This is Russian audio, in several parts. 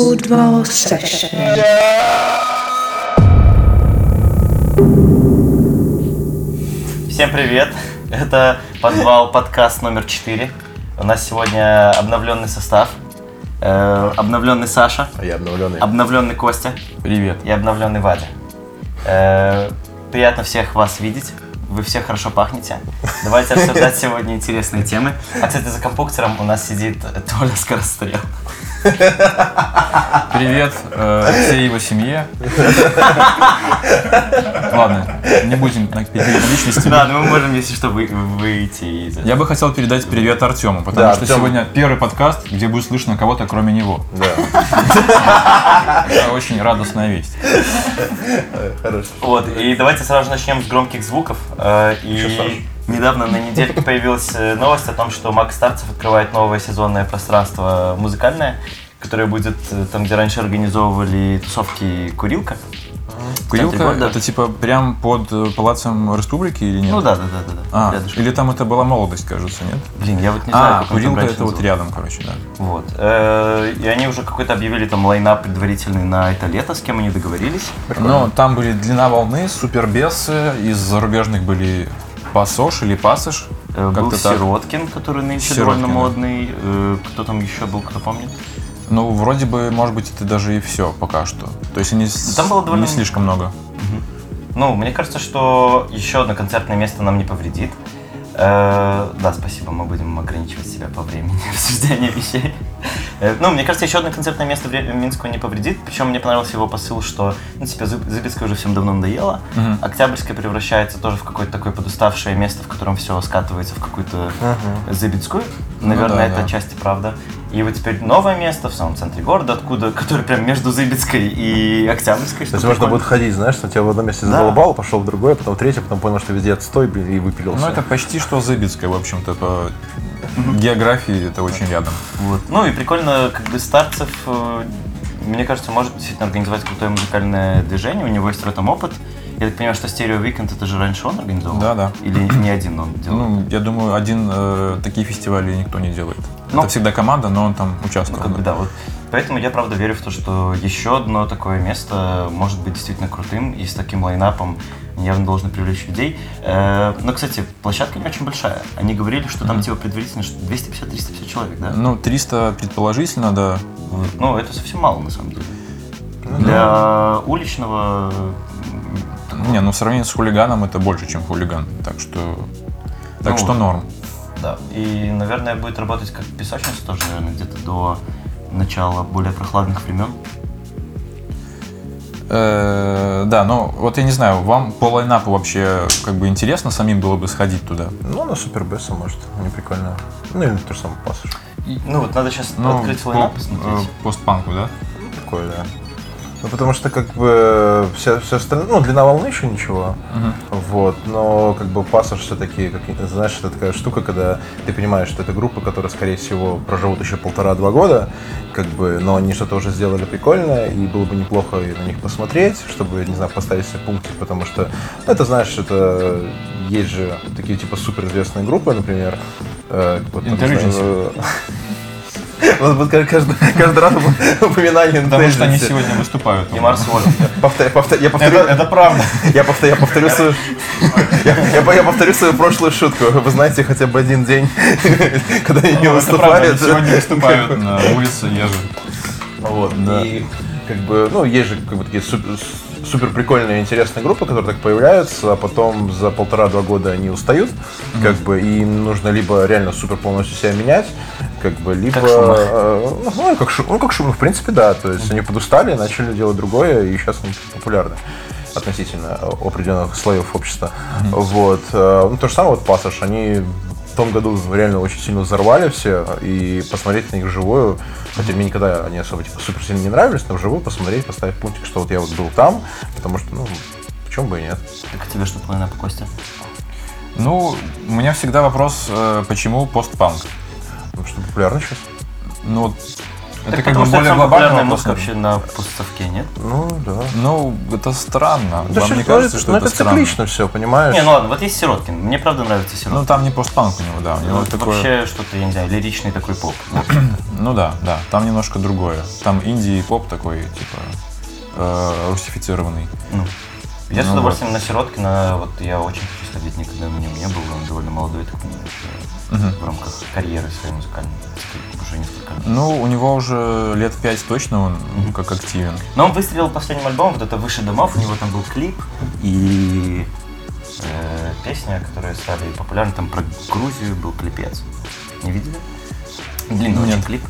Football Session. Всем привет! Это подвал подкаст номер 4. У нас сегодня обновленный состав. Э, обновленный Саша, А я обновленный. обновленный Костя Привет. и обновленный Вадя. Э, приятно всех вас видеть. Вы все хорошо пахнете. Давайте обсуждать сегодня интересные темы. А, кстати, за компьютером у нас сидит Толя Скорострел. Привет э, всей его семье. Ладно, не будем переходить на личности. Да, ну мы можем, если что, вы- выйти из этого. Я бы хотел передать привет Артему, потому Да, что Артём. сегодня первый подкаст, где будет слышно кого-то, кроме него. Да, Это очень радостная весть. хорошо. Вот, и давайте сразу же начнем с громких звуков. Э, Чё, Саш? И недавно на недельке появилась э, новость о том, что Макс Старцев открывает новое сезонное пространство музыкальное, которое будет э, там, где раньше организовывали тусовки «Курилка». Курилка, города. это типа прям под э, Палацем Республики или нет? Ну да, да, да, да. А, рядышком. или там это была молодость, кажется, нет? Блин, я вот не знаю, А, Курилка это вот рядом, короче, да. Вот. И они уже какой-то объявили там лайнап предварительный на это лето, с кем они договорились. Но там были длина волны, супербесы, из зарубежных были Пассош или Пассаж. Э, Был так. Сироткин, который нынче Сироткин, довольно да. модный. Э, Кто там еще был, кто помнит? Ну, вроде бы, может быть, это даже и все пока что. То есть они Там было довольно- не слишком много. Ну, мне кажется, что еще одно концертное место нам не повредит. Э, да, спасибо, мы будем ограничивать себя по времени обсуждения вещей. Э, ну, мне кажется, еще одно концертное место в Минску не повредит. Причем мне понравился его посыл, что, ну, типа, Зыб- Зыбецкая уже всем давно надоело. Мгм. Октябрьская превращается тоже в какое-то такое подуставшее место, в котором все скатывается в какую-то Зыбецкую. Наверное, Ну да, это да. отчасти правда. И вот теперь новое место в самом центре города, откуда, которое прям между Зыбецкой и Октябрьской. То есть можно будет ходить, знаешь, что тебя в одном месте Да. задолбал, пошел в другое, потом в третье, потом понял, что везде отстой, и выпилился. Ну, это почти что Зыбецкая, в общем-то, по географии это очень рядом. Вот. Ну и прикольно, как бы Старцев, э, мне кажется, может действительно организовать крутое музыкальное движение, у него есть в этом опыт. Я так понимаю, что Стерео Weekend это же раньше он организовал? Да, да. Или не один он делал? Ну, я думаю, один э, такие фестивали никто не делает. Ну. это всегда команда, но он там Ну, участвовал. как бы да, вот. Поэтому я правда верю в то, что еще одно такое место может быть действительно крутым и с таким лайнапом явно должно привлечь людей. Э, Но, кстати, площадка не очень большая. Они говорили, что там типа предварительно что 250-350 человек, да? Ну, 300 предположительно, да. Ну, это совсем мало, на самом деле. Для уличного... Не, ну в сравнении с хулиганом это больше, чем хулиган. Так что. Так Ну, что норм. Да. И, наверное, будет работать как песочница тоже, наверное, где-то до начала более прохладных времен. Э, да, ну вот я не знаю, вам по лайнапу вообще как бы интересно самим было бы сходить туда? Ну, на супербеса, может, они прикольно. Ну, или то же самое пассаж. Ну, вот надо сейчас Ну, открыть по- лайнап, э, посмотреть. постпанку, да? Такое, да. Ну, потому что, как бы, вся, все остальное, ну, длина волны еще ничего, вот, но, как бы, пассаж все-таки, как, знаешь, это такая штука, когда ты понимаешь, что это группа, которая, скорее всего, проживут еще полтора-два года, как бы, но они что-то уже сделали прикольное, и было бы неплохо на них посмотреть, чтобы, не знаю, поставить себе пунктик, потому что, ну, это, знаешь, это, есть же такие, типа, суперизвестные группы, например, э, вот, там, Вот вот каждый, каждый раз упоминание Потому что они сегодня выступают. И Марс. Повтор- повтор- я повторю, Это, это правда. я повтор- я повторю свою, я, я- я повторю свою прошлую шутку. Вы знаете хотя бы один день, когда они не Ну, это правда, они выступают. сегодня выступают на улице Ежи. Вот. Да. И как бы, ну, есть же как бы такие супер, супер прикольные интересные группы, которые так появляются, а потом за полтора-два года они устают, как бы, и им нужно либо реально супер полностью себя менять, как бы, либо... Как э, ну, ну, как ну, как Шумах, в принципе, да, то есть они подустали, начали делать другое, и сейчас они популярны относительно определенных слоев общества. Вот. э, Ну, то же самое вот Пассаж, они том году реально очень сильно взорвали все, и посмотреть на них вживую, хотя мне никогда они особо типа, супер сильно не нравились, но вживую посмотреть, поставить пунктик, что вот я вот был там, потому что, ну, почему бы и нет. Как тебе что лайнап, Костя? Ну, у меня всегда вопрос, э, почему постпанк? Ну, что популярно сейчас. Ну, вот Это Так как потому бы более глобальный популярная вопрос. вообще на постсовке, нет? Ну, да. Ну, это странно. Да Вам что- не ну, кажется, это, что ну, это это странно? циклично все, понимаешь? Не, ну ладно, вот есть Сироткин. Мне правда нравится Сироткин. Ну, там не постпанк у него, да. У него Ну, такое... Вообще что-то, я не знаю, лиричный такой поп. Ну да, да. Там немножко другое. Там инди и поп такой, типа, э, русифицированный. Ну, Я с Ну удовольствием на Сироткина, вот я очень хочу сходить, никогда на нем не был, он довольно молодой, так понимаю, еще в рамках карьеры своей музыкальной, уже несколько. Ну, у него уже лет пять точно он как активен. Но он выстрелил последним альбомом, вот это «Выше домов», у него там был клип и э, песня, которые стали популярны, там про Грузию был клипец. Не видели? Длинный Нет. очень клип.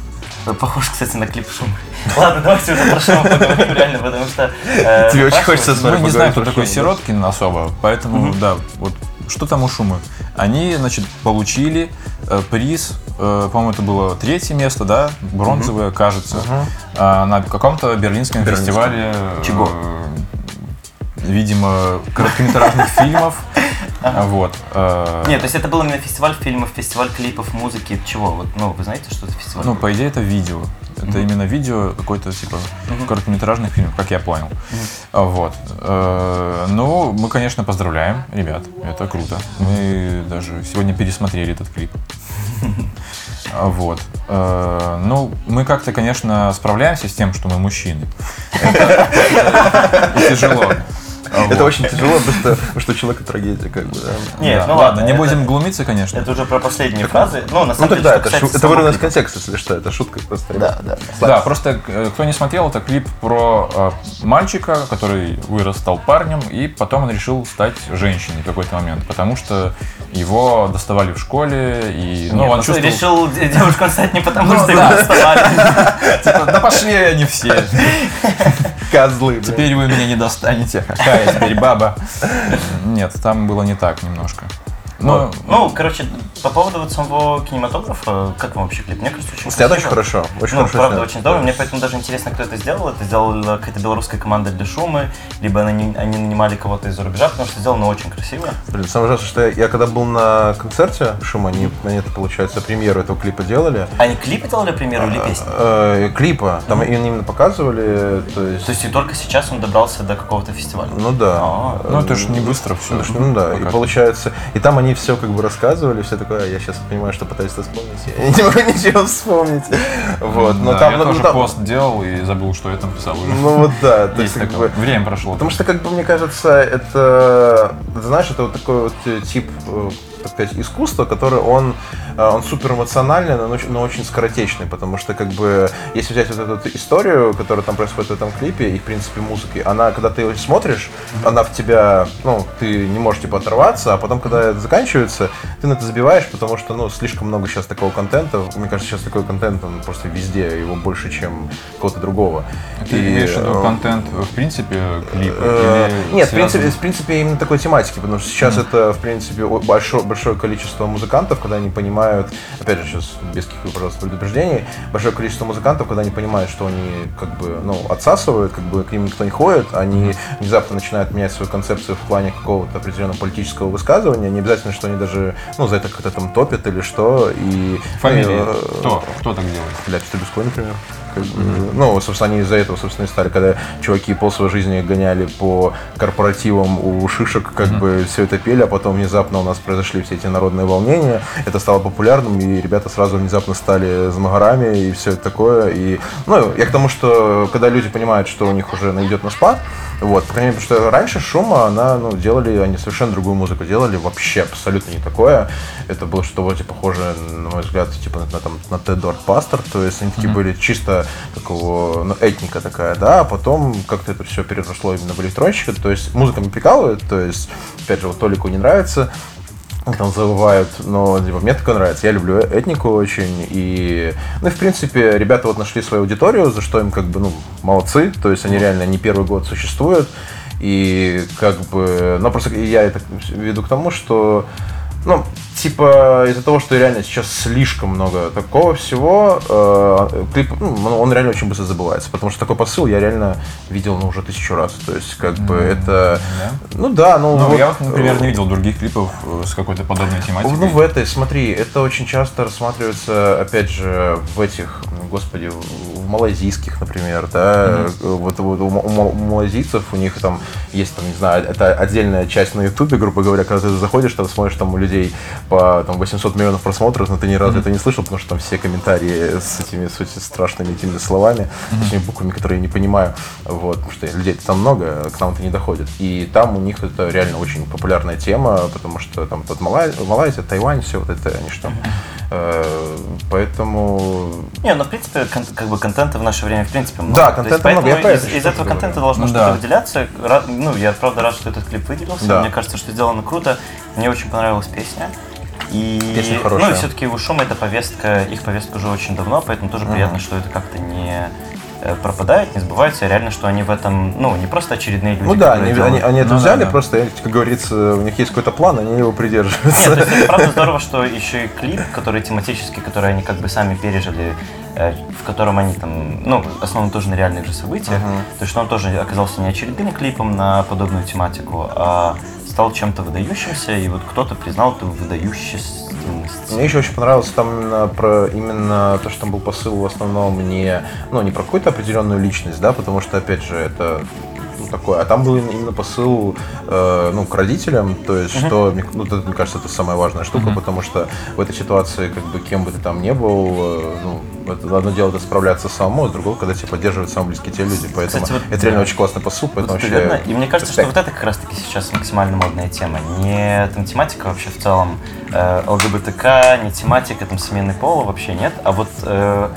Э, Похож, кстати, на клип Шум. Ладно, давайте уже про Шум поговорим, реально, потому что... э, Тебе очень хочется Ну, Смотри, не знаю, кто такой Сироткин особо, поэтому, да, вот что там у Шумы? Они, значит, получили э, приз, э, по-моему, это было третье место, да, бронзовое, кажется, а, на каком-то берлинском Берлинском. фестивале. э, Чего? Видимо, короткометражных фильмов. Вот. э, Нет, то есть это был именно фестиваль фильмов, фестиваль клипов, музыки, чего? Вот, ну, вы знаете, что это фестиваль? Ну, по идее, это видео. Это именно видео какой-то, типа, короткометражных фильмов, как я понял. А, Вот. Э, Ну, мы, конечно, поздравляем, ребят. Это круто. Мы даже сегодня пересмотрели этот клип. А, Вот. Э, Ну, мы как-то, конечно, справляемся с тем, что мы мужчины. Это тяжело. Это очень тяжело, потому что, у человека трагедия, как бы. Нет, ну ладно, не будем глумиться, конечно. Это уже про последние фразы. Ну, на Ну самом деле, это, вырвано из контекста, если что, это шутка просто. Да, да. Да, просто э, кто не смотрел, это клип про э, мальчика, который вырос, стал парнем, и потом он решил стать женщиной в какой-то момент, потому что его доставали в школе, и ну, он ну, ты чувствовал... решил де- девушкой стать не потому, Ну, что его доставали. типа, да пошли они все, Козлы, теперь вы меня не достанете, какая теперь баба. Нет, там было не так немножко. Ну, Ну, короче, по поводу вот самого кинематографа, как вам вообще клип? Мне кажется, очень Снято очень хорошо. Очень ну, хорошо правда, снято. очень здорово. Мне поэтому даже интересно, кто это сделал. Это сделала какая-то белорусская команда для шумы, либо они, они нанимали кого-то из-за рубежа, потому что сделано очень красиво. Блин, самое ужасное, что я, я когда был на концерте Шума, они, они это, получается, премьеру этого клипа делали. Они клипы делали, к примеру, или песни? Э, клипа, там им именно показывали, то есть... То есть и только сейчас он добрался до какого-то фестиваля? Ну да. А, ну это ж не быстро все. Ну, ну да, и получается, и там они все как бы рассказывали, все такое, а я сейчас понимаю, что пытаюсь это вспомнить, я не могу ничего вспомнить. Вот, но Да, там, я ну, тоже там- пост делал и забыл, что я там писал уже. Ну вот да, то есть Есть как бы... Время прошло. Потому что, как бы, мне кажется, это, знаешь, это вот такой вот э, тип, э, так сказать, искусства, который он, он супер эмоциональный, но, очень- но очень скоротечный, потому что, как бы, если взять вот эту историю, которая там происходит в этом клипе, и, в принципе, музыки, она, когда ты ее смотришь, она в тебя, ну, ты не можешь, типа, оторваться, а потом, когда это заканчивается, ты на это забиваешь, потому что, ну, слишком много сейчас такого контента, мне кажется, сейчас такой контент, он просто везде, его больше, чем какого-то другого. Ты И, имеешь в виду э, контент, в принципе, клипа? Э, Нет, в принципе, в принципе, именно такой тематики, потому что сейчас это, в принципе, большое, большое количество музыкантов, когда они понимают, опять же, сейчас без каких-либо, пожалуйста, предупреждений, большое количество музыкантов, когда они понимают, что они, как бы, ну, отсасывают, как бы, к ним никто не ходит, они внезапно начинают менять свою концепцию в плане какого-то определенного политического высказывания, не обязательно, что они даже, ну, за это как-то там топят или что, и... Фамилии? э, Кто? Кто так делает? Блядь, Трубецкой, например. Как бы, Ну, собственно, они из-за этого, собственно, и стали, когда чуваки пол своей жизни гоняли по корпоративам у шишек, как бы все это пели, а потом внезапно у нас произошли все эти народные волнения, это стало популярным, и ребята сразу внезапно стали замагарами и все это такое. И, ну, я к тому, что когда люди понимают, что у них уже идет на спад, вот, по крайней мере, потому что раньше Шума, она, ну, делали, они совершенно другую музыку делали, вообще абсолютно не такое. Это было что-то вроде похожее, на мой взгляд, типа на, на, там, на Dort Pastor, то есть они такие были чисто такого, ну, этника такая, да, а потом как-то это все переросло именно в электронщика, то есть музыка прикалывает, то есть, опять же, вот Толику не нравится, там завывают, но типа, мне такое нравится. Я люблю этнику очень. И, ну и в принципе, ребята вот нашли свою аудиторию, за что им как бы, ну, молодцы. То есть они реально не первый год существуют. И как бы, ну просто я это веду к тому, что ну, типа, из-за того, что реально сейчас слишком много такого всего, э, клип, ну, он реально очень быстро забывается, потому что такой посыл я реально видел, ну, уже тысячу раз, то есть, как бы, это, ну, да, ну, Ну, вот, я например, не видел других клипов э, с какой-то подобной тематикой. ну, в этой, смотри, это очень часто рассматривается, опять же, в этих, ну, господи, в малайзийских, например, да, вот, вот у, у у малайзийцев у них там есть, там, не знаю, это отдельная часть на ютубе, грубо говоря, когда ты заходишь, там смотришь, там у людей по там, 800 миллионов просмотров, но ты ни разу это не слышал, потому что там все комментарии с этими, с этими страшными этими словами, с этими буквами, которые я не понимаю, вот, потому что людей там много, к нам это не доходит. И там у них это реально очень популярная тема, потому что там вот Малай- Малайзия, Тайвань, все вот это, они что. Э, Поэтому Не, ну, в принципе, кон- как бы контента в наше время, в принципе, много. Да, То есть, контента много, я поэтому из, из этого говорю. контента должно Ну что-то да. выделяться. Рад- ну, я правда рад, что этот клип выделился. Да. Мне кажется, что сделано круто. Мне очень понравилась песня. И, Песня хорошая. Ну, и все-таки у Шума эта повестка, их повестка уже очень давно, поэтому тоже приятно, что это как-то не э, пропадает, не сбывается, а реально, что они в этом, ну, не просто очередные люди, Ну да, они, делают. они, они это Ну да, взяли, да. просто, как говорится, у них есть какой-то план, они его Нет, придерживаются. то есть это правда здорово, что еще и клип, который тематический, который они как бы сами пережили, э, в котором они там, ну, основан тоже на реальных же событиях, то есть он тоже оказался не очередным клипом на подобную тематику, а стал чем-то выдающимся, и вот кто-то признал эту выдающесть. Мне еще очень понравилось там именно про именно то, что там был посыл в основном не, ну, не про какую-то определенную личность, да, потому что, опять же, это ну, такое, а там был именно посыл э, ну, к родителям, то есть, что, ну, это, мне кажется, это самая важная штука, потому что в этой ситуации, как бы, кем бы ты там ни был, э, ну, это одно дело это справляться самому, а другое, когда тебя поддерживают самые близкие тебе люди, поэтому Кстати, вот, это реально да. очень классный посыл, поэтому Вот вообще... верно. И мне кажется, что вот это как раз-таки сейчас максимально модная тема. Не там тематика вообще в целом э, ЛГБТК, не тематика там смены пола вообще нет, а вот э,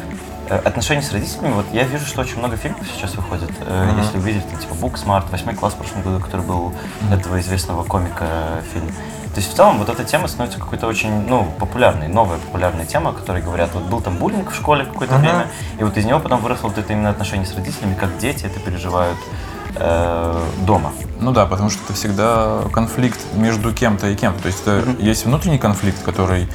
отношения с родителями, вот я вижу, что очень много фильмов сейчас выходит. Э, Если увидеть, там, типа Booksmart, восьмой класс в прошлом году, который был этого известного комика э, фильм. То есть в целом вот эта тема становится какой-то очень, ну, популярной, новая популярная тема, о которой говорят, вот был там буллинг в школе какое-то время, и вот из него потом выросло вот это именно отношение с родителями, как дети это переживают э, дома. Ну да, потому что это всегда конфликт между кем-то и кем-то. То есть это есть внутренний конфликт, который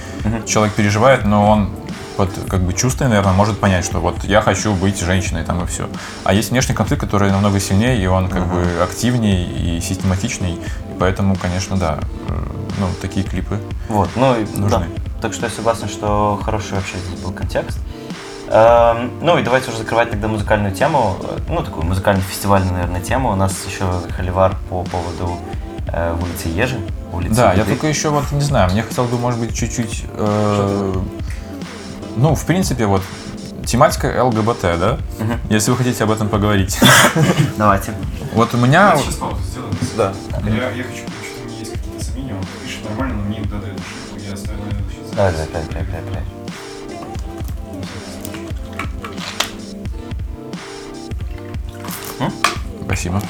человек переживает, но он под как бы чувствами, наверное, может понять, что вот я хочу быть женщиной там и все. А есть внешний конфликт, который намного сильнее, и он как бы активней и систематичней. И поэтому, конечно, да, ну, такие клипы. Вот, ну и Нужны. да. Так что я согласен, что хороший вообще здесь был контекст. Эм, ну и давайте уже закрывать тогда музыкальную тему, э, ну такую музыкально-фестивальную, наверное, тему. У нас еще холивар по поводу э, улицы Ежи, улицы Да, я Еды. только еще вот не знаю, мне хотелось бы, может быть, чуть-чуть, э, ну, в принципе, вот тематика ЛГБТ, да? Если вы хотите об этом поговорить. Давайте. Вот у меня, сейчас паузу сделаем. Да. Я, я хочу, что у меня есть какие-то сомнения, он пишет нормально, но мне иногда дает. Я оставил, наверное, сейчас. Давай, давай, давай, давай, давай. спасибо.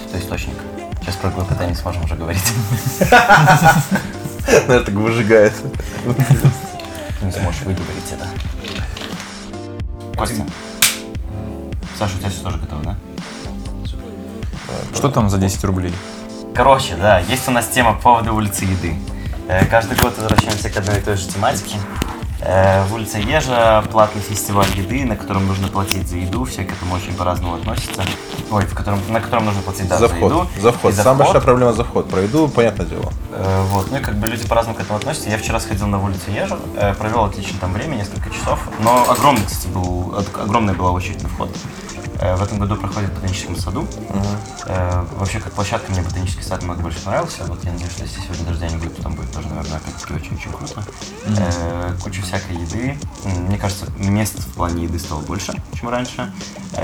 Святой источник. Сейчас про ЛГБТ не сможем уже говорить. Наверное, так выжигает. Не сможешь выговорить это. Костя. Саша, у тебя все тоже готово, да? Что там за 10 рублей? Короче, да, есть у нас тема по поводу улицы еды. Э, Каждый год возвращаемся к одной и той же тематике. Э, В улице Ежа платный фестиваль еды, на котором нужно платить за еду, все к этому очень по-разному относятся. Ой, в котором, на котором нужно платить да, За за, вход. еду. За вход. за Самая вход. большая проблема за вход. Про еду, понятное дело. Э, Вот, ну и как бы люди по-разному к этому относятся. Я вчера сходил на улицу Ежу, э, провел отлично там время, несколько часов, но огромный, кстати, был, огромная была очередь на вход. Э, В этом году проходит в ботаническом саду. Э, Вообще, как площадка, мне ботанический сад намного больше понравился. Вот я надеюсь, что если сегодня дождя не будет, то там будет тоже, наверное, опять-таки очень-очень круто. Э, Куча всякой еды. Мне кажется, мест в плане еды стало больше, чем раньше.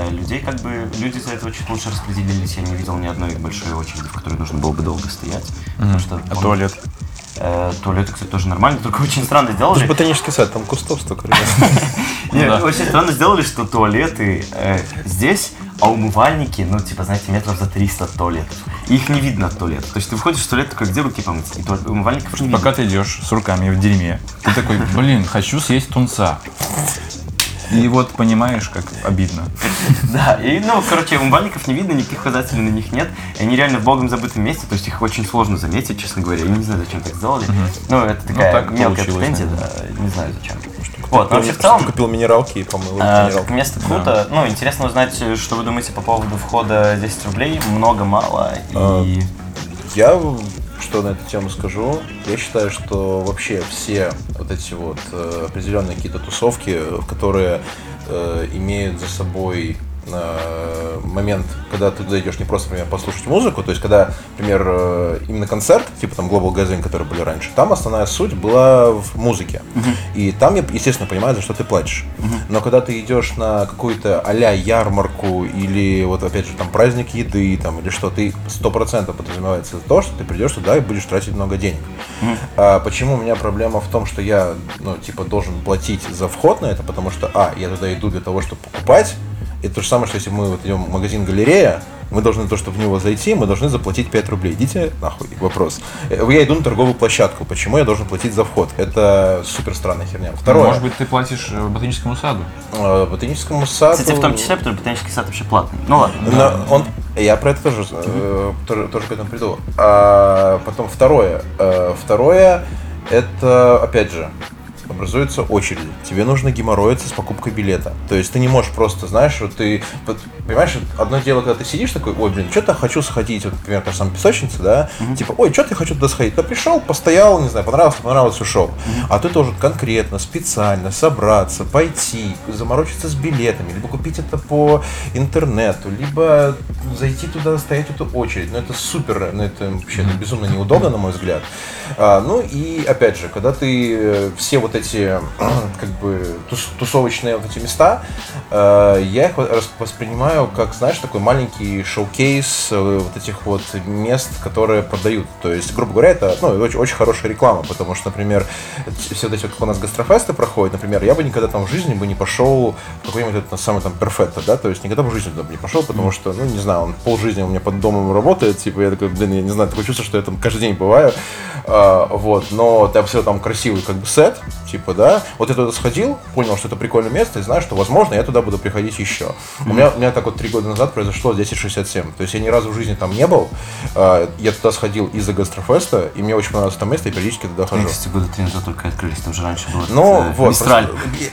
Людей как бы, люди за это чуть лучше распределились. Я не видел ни одной большой очереди, в которой нужно было бы долго стоять. Потому что А он- туалет? Э, туалеты, кстати, тоже нормально, только очень странно Это сделали. же ботанический сад, там кустов столько, ребят. Не, да. Очень странно сделали, что туалеты э, здесь, а умывальники, ну, типа, знаете, метров за 300 от туалетов. И их не видно от туалета. То есть ты выходишь в туалет, такой, где руки помыть? И туалет- умывальников не. Пока ты идешь с руками в дерьме, ты такой, блин, хочу съесть тунца. И вот понимаешь, как обидно. Да, и, ну, короче, умывальников не видно, никаких указателей на них нет. И они реально в богом забытом месте, то есть их очень сложно заметить, честно говоря. Я не знаю, зачем так сделали. Ну, это такая так мелкая претензия, да, не знаю зачем. Вот, но вообще в целом... купил минералки и помыл А, минералку. Как место круто. Ну, интересно узнать, что вы думаете по поводу входа 10 рублей. Много, мало. А, И Я что на эту тему скажу? Я считаю, что вообще все вот эти вот э, определенные какие-то тусовки, которые э, имеют за собой э, момент, когда ты туда идешь не просто, например, послушать музыку, то есть когда, например, э, именно концерт, типа там Global Gathering, которые были раньше, там основная суть была в музыке. И там я, естественно, понимаю, за что ты платишь. Но когда ты идешь на какую-то а-ля ярмарку или вот опять же там праздник еды там или что, ты сто процентов подразумевается то, что ты придешь туда и будешь тратить много денег. А почему у меня проблема в том, что я, ну, типа, должен платить за вход на это, потому что, а, я туда иду для того, чтобы покупать, это то же самое, что если мы вот идем в магазин галерея, мы должны то, чтобы в него зайти, мы должны заплатить 5 рублей. Идите нахуй, вопрос. Э, Я иду на торговую площадку, почему я должен платить за вход? Это супер странная херня. Второе, Может быть, ты платишь э, ботаническому саду? э, ботаническому саду... Кстати, в том числе, потому что ботанический сад вообще платный. Ну ладно. Но он, я про это тоже, э, тоже, тоже к этому приду. А, потом второе. Э, второе, это, опять же, образуется очередь. Тебе нужно геморроиться с покупкой билета. То есть ты не можешь просто, знаешь, вот ты, вот, понимаешь, одно дело, когда ты сидишь такой, ой, блин, что-то хочу сходить, вот, например, та же самая песочница, да, типа, ой, что-то я хочу туда сходить. Ты пришел, постоял, не знаю, понравилось, понравилось, ушел. А ты должен конкретно, специально собраться, пойти, заморочиться с билетами, либо купить это по интернету, либо зайти туда, стоять эту очередь. Ну, это супер, ну, это вообще ну, безумно неудобно, на мой взгляд. А, ну, и, опять же, когда ты э, все вот эти, как бы, тус- тусовочные вот эти места, э, я их воспринимаю как, знаешь, такой маленький шоу-кейс э, вот этих вот мест, которые продают. То есть, грубо говоря, это, ну, очень, очень хорошая реклама, потому что, например, все вот эти вот, как у нас гастрофесты проходят, например, я бы никогда там в жизни бы не пошел в какой-нибудь этот самый там перфетто, да, то есть никогда бы в жизни туда бы не пошел, потому что, ну, не знаю, он полжизни у меня под домом работает, типа, я такой, блин, я не знаю, такое чувство, что я там каждый день бываю, А, вот, но там все там красивый как бы сет, типа, да, вот я туда сходил, понял, что это прикольное место, и знаю, что, возможно, я туда буду приходить еще. У меня, у меня так вот три года назад произошло 1067, то есть я ни разу в жизни там не был, А, я туда сходил из-за гастрофеста, и мне очень понравилось это место, и периодически туда хожу. Мне, кстати, года три назад только открылись, там же раньше было Ну, э, вот. Мистраль.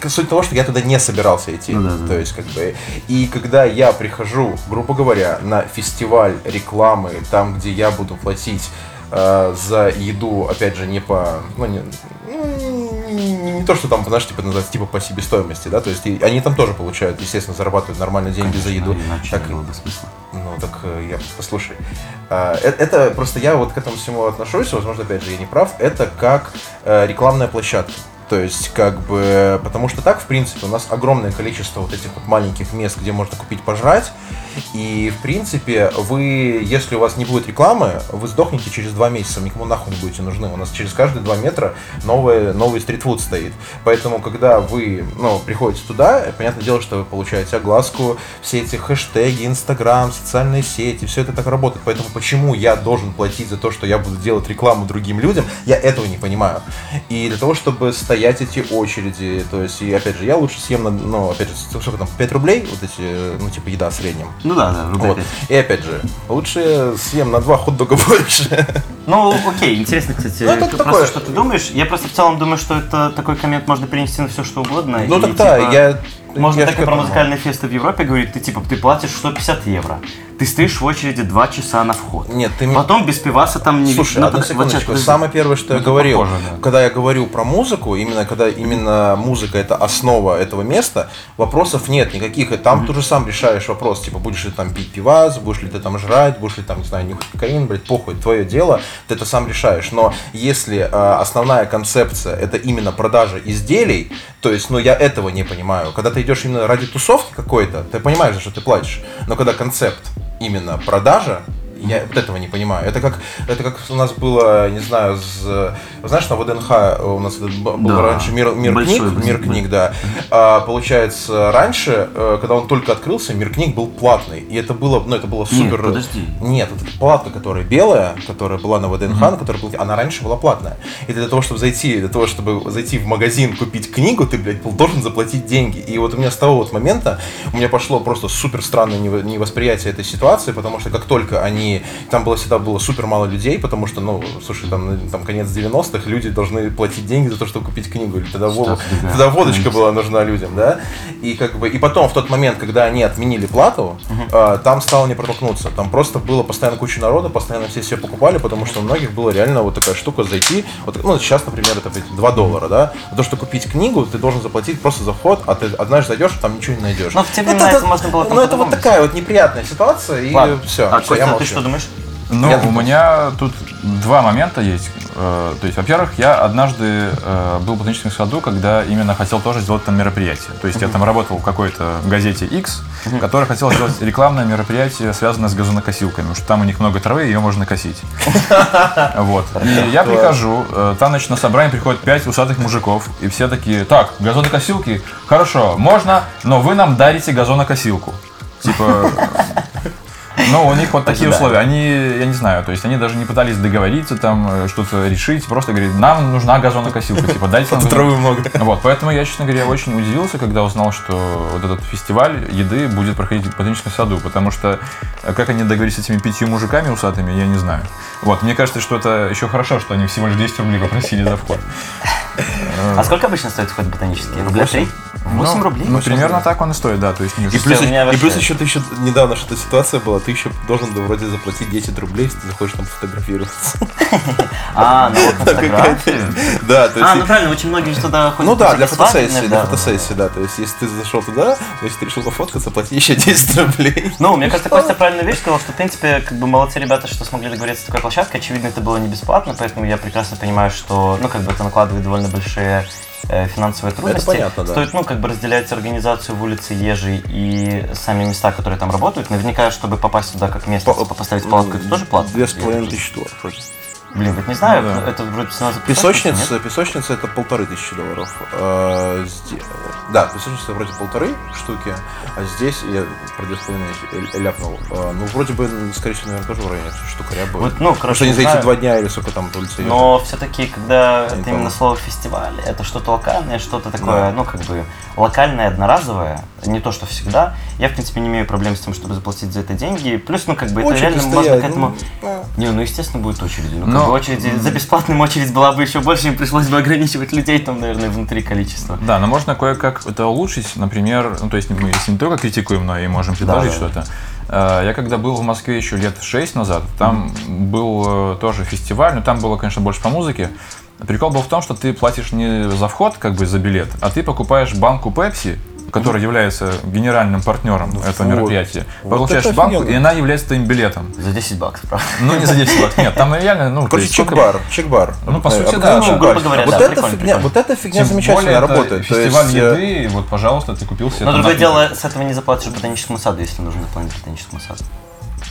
Суть того, что я туда не собирался идти. Ну да, да. То есть, как бы. И когда я прихожу, грубо говоря, на фестиваль рекламы, там, где я буду платить э, за еду, опять же, не по. Ну, не, ну, не, то, что там, знаешь, типа называется, типа по себестоимости, да, то есть и они там тоже получают, естественно, зарабатывают нормальные деньги за еду. Иначе Так не было бы смысла. ну, так э, я послушай. Э- Это, просто я вот к этому всему отношусь, возможно, опять же, я не прав. Это как рекламная площадка. То есть, как бы, потому что так, в принципе, у нас огромное количество вот этих вот маленьких мест, где можно купить пожрать. И, в принципе, вы, если у вас не будет рекламы, вы сдохнете через два месяца, никому нахуй не будете нужны. У нас через каждые два метра новый, новый стритфуд стоит. Поэтому, когда вы, ну, приходите туда, понятное дело, что вы получаете огласку, все эти хэштеги, инстаграм, социальные сети, все это так работает. Поэтому почему я должен платить за то, что я буду делать рекламу другим людям, я этого не понимаю. И для того, чтобы стоять эти очереди, то есть, и опять же, я лучше съем, на, ну, опять же, сколько там, 5 рублей, вот эти, ну, типа, еда в среднем. Ну да, да, рублей Вот. И опять же, лучше съем на два хот-дога больше. Ну, окей, интересно, кстати, Ну, это просто такое. что ты думаешь. Я просто в целом думаю, что это такой коммент можно перенести на все, что угодно. Ну и, так да, типа, я... Можно я так и про музыкальные фесты в Европе говорить, ты типа, ты платишь 150 евро, ты стоишь в очереди 2 часа на вход. Нет, ты... Потом без пиваса там не Слушай, ну, одну вот сейчас, секундочку. Самое первое, что я говорил, похоже, да. когда я говорю про музыку, именно когда именно музыка это основа этого места, вопросов нет никаких. И там ты же сам решаешь вопрос, типа, будешь ли там пить пивас, будешь ли ты там жрать, будешь ли там, не знаю, нюхать кокаин, блядь, похуй, твое дело, ты это сам решаешь. Но если э, основная концепция это именно продажа изделий, то есть, ну, я этого не понимаю. Когда ты идешь именно ради тусовки какой-то, ты понимаешь, за что ты платишь. Но когда концепт именно продажа, я вот этого не понимаю. Это как, это как у нас было, не знаю, с, знаешь, на ВДНХ у нас был Да. раньше мир, мир Большой книг, мир да. книг, да. А, получается, раньше, э, когда он только открылся, мир книг был платный, и это было, ну, это было Нет, супер. подожди. Нет, вот эта платка, которая белая, которая была на ВДНХ, на которой был- она раньше была платная. И для того, чтобы зайти, для того, чтобы зайти в магазин купить книгу, ты, блядь, был должен заплатить деньги. И вот у меня с того вот момента у меня пошло просто супер странное нево- невосприятие этой ситуации, потому что как только они здании. Там было всегда было супер мало людей, потому что, ну, слушай, там, там конец 90-х, люди должны платить деньги за то, чтобы купить книгу. Или тогда, вол- тогда водочка была нужна людям, да? И как бы, и потом, в тот момент, когда они отменили плату, а, там стало не протолкнуться. Там просто было постоянно куча народа, постоянно все все покупали, потому что у многих было реально вот такая штука зайти. Вот, ну, сейчас, например, это блядь, 2 доллара, да? А то, что купить книгу, ты должен заплатить просто за вход, а ты однажды зайдешь, там ничего не найдешь. Ну, в те времена это можно было Ну, это вот такая вот неприятная ситуация, и Ладно. все. А, я Костя, ты молчу. Что думаешь? Ну, Я у меня тут два момента есть. Э, То есть, во-первых, я однажды э, был в ботаническом саду, когда именно хотел тоже сделать там мероприятие. То есть я там работал в какой-то газете X, которая хотела сделать рекламное мероприятие, связанное с газонокосилками, потому что там у них много травы, ее можно косить. Вот. И я прихожу, э, там, значит, на собрание приходят пять усатых мужиков, и все такие, так, газонокосилки, хорошо, можно, но вы нам дарите газонокосилку. Типа, ну, у них вот такие условия. Они, я не знаю, то есть они даже не пытались договориться, там, э, что-то решить, просто говорили, нам нужна газонокосилка, типа, дайте нам Травы много. Вот, поэтому я, честно говоря, очень удивился, когда узнал, что вот этот фестиваль еды будет проходить в ботаническом саду, потому что э, как они договорились с этими пятью мужиками усатыми, я не знаю. Вот, мне кажется, что это еще хорошо, что они всего лишь 200 рублей попросили за вход. А сколько обычно стоит вход в ботанический? Рубля три? 8 Ну, рублей? Ну, примерно так он и стоит, да, то есть И плюс, и плюс еще ты еще недавно что-то ситуация была, ты еще должен да, вроде заплатить 10 рублей, если ты захочешь там фотографироваться. А, на фотографию. Да, то есть. А, ну правильно, очень многие же туда ходят. Ну да, для фотосессии, для фотосессии, да. То есть, если ты зашел туда, то есть ты решил пофоткаться, плати еще 10 рублей. Ну, мне кажется, Костя правильную вещь сказал, что, в принципе, как бы молодцы ребята, что смогли договориться с такой площадкой. Очевидно, это было не бесплатно, поэтому я прекрасно понимаю, что, ну, как бы это накладывает довольно большие финансовые трудности. понятно, да. Стоит, ну, как бы разделять организацию в улице Ежи и сами места, которые там работают. Наверняка, чтобы попасть туда как место, По- поставить палатку, это тоже платно. Две с половиной тысячи долларов. Блин, вот не знаю, Ну да. это вроде цена за Песочница, песочница это полторы тысячи долларов. А, зде- Да, песочница вроде полторы штуки, а здесь я про две с половиной ляпнул. А, Ну, вроде бы, скорее всего, наверное, тоже в районе штукаря будет. Вот, ну, Потому короче, что они не за эти два дня или сколько там едут. Но все-таки, когда это именно слово фестиваль, это что-то локальное, что-то такое, Да. ну, как бы, локальное, одноразовое, не то, что всегда. Я, в принципе, не имею проблем с тем, чтобы заплатить за это деньги. Плюс, ну, как бы, это Очереди реально можно к этому... ну, да. Не, ну, естественно, будет очереди. Ну, Но- бы очереди, за бесплатным очередь была бы еще больше, им пришлось бы ограничивать людей там, наверное, внутри количество. Да, но можно кое-как это улучшить, например, ну то есть мы если не только критикуем, но и можем предложить да, что-то. Э, Я когда был в Москве еще лет 6 назад, там был э, тоже фестиваль, но там было, конечно, больше по музыке. Прикол был в том, что ты платишь не за вход, как бы за билет, а ты покупаешь банку Пепси, которая является генеральным партнером этого вот. мероприятия. Вот Получаешь это банку, офигенно. и она является твоим билетом. За 10 баксов, правда? Ну, не за 10 баксов, нет, там реально, ну, Короче, чек-бар, чек-бар. Ну, по Э, сути, обыкновенный да. Ну, грубо говоря, вот эта фигня, вот эта фигня замечательно это работает. Фестиваль есть, э, еды, и вот, пожалуйста, ты купил себе Но другое дело, с этого не заплатишь ботаническому саду, если нужно заплатить ботаническому саду.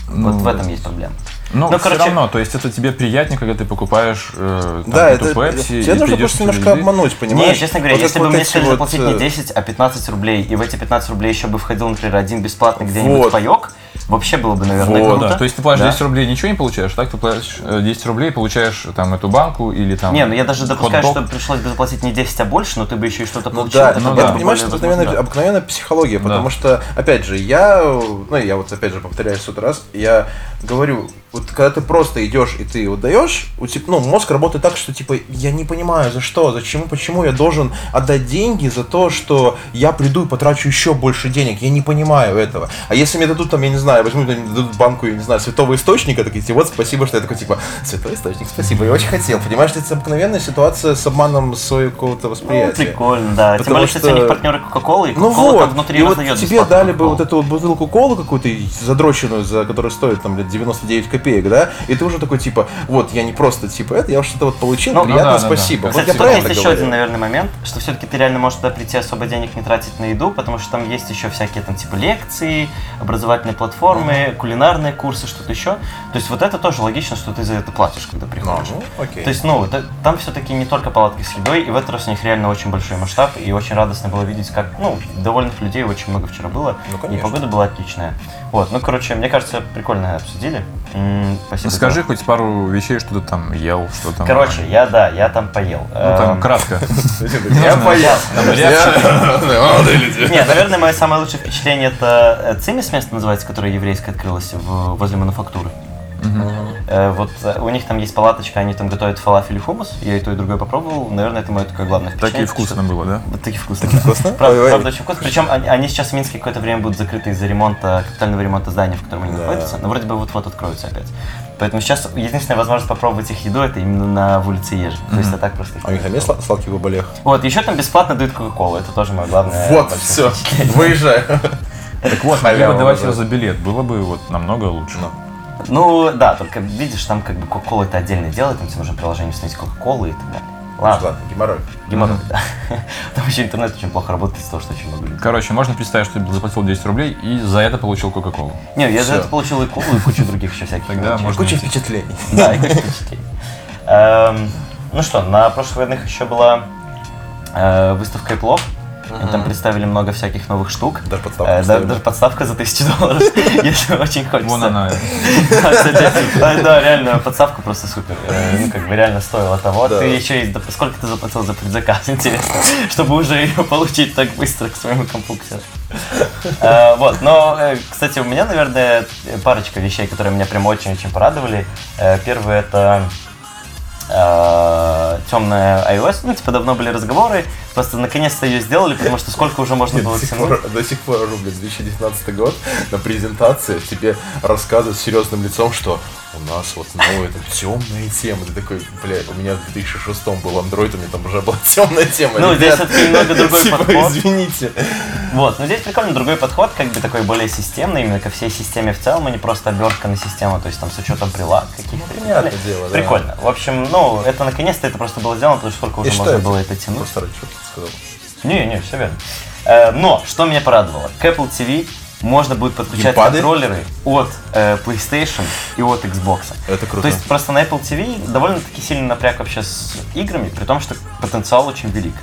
Ну, вот в этом есть проблема. Ну, Ну, все короче- равно, то есть это тебе приятнее, когда ты покупаешь э, там, Да, эту это Pepsi, тебе нужно просто немножко обмануть, понимаешь? Не, честно говоря, Вот если бы вот мне сказали вот, заплатить э, не 10, а 15 рублей, и в эти 15 рублей еще бы входил, например, один бесплатный где-нибудь Вот. паек, вообще было бы, наверное, Вот, круто. Да, то есть ты платишь Да. 10 рублей, ничего не получаешь, так ты платишь э, 10 рублей, получаешь там эту банку или там Не, ну я даже допускаю, что пришлось бы заплатить не 10, а больше, но ты бы еще и что-то Ну получил. да, это ну это, да. понимаешь, это обыкновенная, возможно. обыкновенная психология, Да. потому что, опять же, я, ну я вот опять же повторяюсь в сотый раз, я говорю, вот когда ты просто идешь и ты вот даешь, у тебя, ну, мозг работает так, что типа, я не понимаю, за что, зачем, почему я должен отдать деньги за то, что я приду и потрачу еще больше денег, я не понимаю этого. А если мне дадут там, я не знаю, возьму дадут банку, я не знаю, святого источника, такие, типа, вот спасибо, что я такой, типа, святой источник, спасибо, я очень хотел, понимаешь, это обыкновенная ситуация с обманом своего какого-то Ну, восприятия. прикольно, да. Тем Потому более, кстати, у что- них партнеры Кока-Колы, и Ну Кока-Кола вот, там внутри и вот тебе дали бы вот эту вот бутылку колы какую-то задроченную, за которая стоит там блядь, 99 копеек, да, и ты уже такой типа, вот я не просто типа это, я что-то вот получил, Ну, приятно, ну да, да, да. спасибо. Вот Кстати, я про есть это еще говорю. один, наверное, момент, что все-таки ты реально можешь туда прийти особо денег не тратить на еду, потому что там есть еще всякие там типа лекции, образовательные платформы, кулинарные курсы, что-то еще. То есть вот это тоже логично, что ты за это платишь, когда приходишь. ну, окей. То есть, ну, это- там все-таки не только палатки с едой, и в этот раз у них реально очень большой масштаб, и очень радостно было видеть, как, ну, довольных людей очень много вчера было, Ну, и погода была отличная. Вот, ну, короче, мне кажется, прикольно обсудили. Спасибо. Скажи хоть пару вещей, что ты там ел, что там. Короче, я, да, я там поел. Ну, там Эм, кратко. я поел. Там реакция. Молодые люди. Не, наверное, мое самое лучшее впечатление это э, Цимис место называется, которое еврейское открылось возле мануфактуры. Э, Вот э, у них там есть палаточка, они там готовят фалафель и хумус. Я и то, и другое попробовал. Наверное, это мое такое главное Так и впечатление, вкусно было, да? Вот таки вкусно. Вкусно? Правда, Ой, ой. правда, очень вкусно. Причем они, они сейчас в Минске какое-то время будут закрыты из-за ремонта, капитального ремонта здания, в котором они Да. находятся. Но вроде бы вот-вот откроются опять. Поэтому сейчас единственная возможность попробовать их еду это именно на улице Ежи. То есть это так просто. их А у них там есть сла- сладкий бабалех? Вот, еще там бесплатно дают Кока-Колу. Это тоже мое главное. Вот, большое все, впечатление. выезжай. Так вот, могли Халява бы давать уже. ее за билет, было бы вот намного лучше. Ну, да, только видишь, там как бы Кока-Кола это отдельное дело, там тебе нужно приложение установить Кока-Колы и так далее. Ладно, Ладно, геморрой. геморрой, да. Там еще интернет очень плохо работает из-за того, что очень много людей. Короче, можно представить, что ты заплатил 10 рублей и за это получил Кока-Колу. Не, я за Всё. это получил и колу, и кучу других еще всяких. Тогда можно Куча идти. впечатлений. Да, и куча впечатлений. Эм, Ну что, на прошлых выходных еще была э, выставка Apple. Они там представили много всяких новых штук. Даже подставку Э, да-. Даже подставка за 1000 долларов, если очень хочется. Вон она. Да, кстати, да, да, реально, подставка просто супер. Э, Ну, как бы реально стоило того. Да. Ты еще и... Сколько ты заплатил за предзаказ, интересно, чтобы уже ее получить так быстро к своему компьютеру. Э, Вот, но, э, кстати, у меня, наверное, парочка вещей, которые меня прям очень-очень порадовали. Э, Первый это темная iOS. Ну, типа, давно были разговоры. Просто наконец-то ее сделали, потому что сколько уже можно было До тянуть. пор, до сих пор ору, блин, 2019 год на презентации тебе рассказывают с серьезным лицом, что у нас вот новая там темная тема. Ты такой, блядь, у меня в 2006 был Android, у меня там уже была темная тема. Ну, здесь Ребят, всё-таки немного другой типа, подход. извините. Вот, но здесь прикольно другой подход, как бы такой более системный, именно ко всей системе в целом, а не просто обертка на систему, то есть там с учетом прилаг каких-то. и так понятное дело, да. Прикольно. В общем, ну, это наконец-то это просто было сделано, потому что сколько уже И можно это? было это тянуть. Просто ради, что ты сказал. Не, не, все верно. Э, но, что меня порадовало, к Apple TV можно будет подключать Геймпады? контроллеры от э, PlayStation и от Xbox. Это круто. То есть просто на Apple TV довольно-таки сильный напряг вообще с играми, при том, что потенциал очень велик.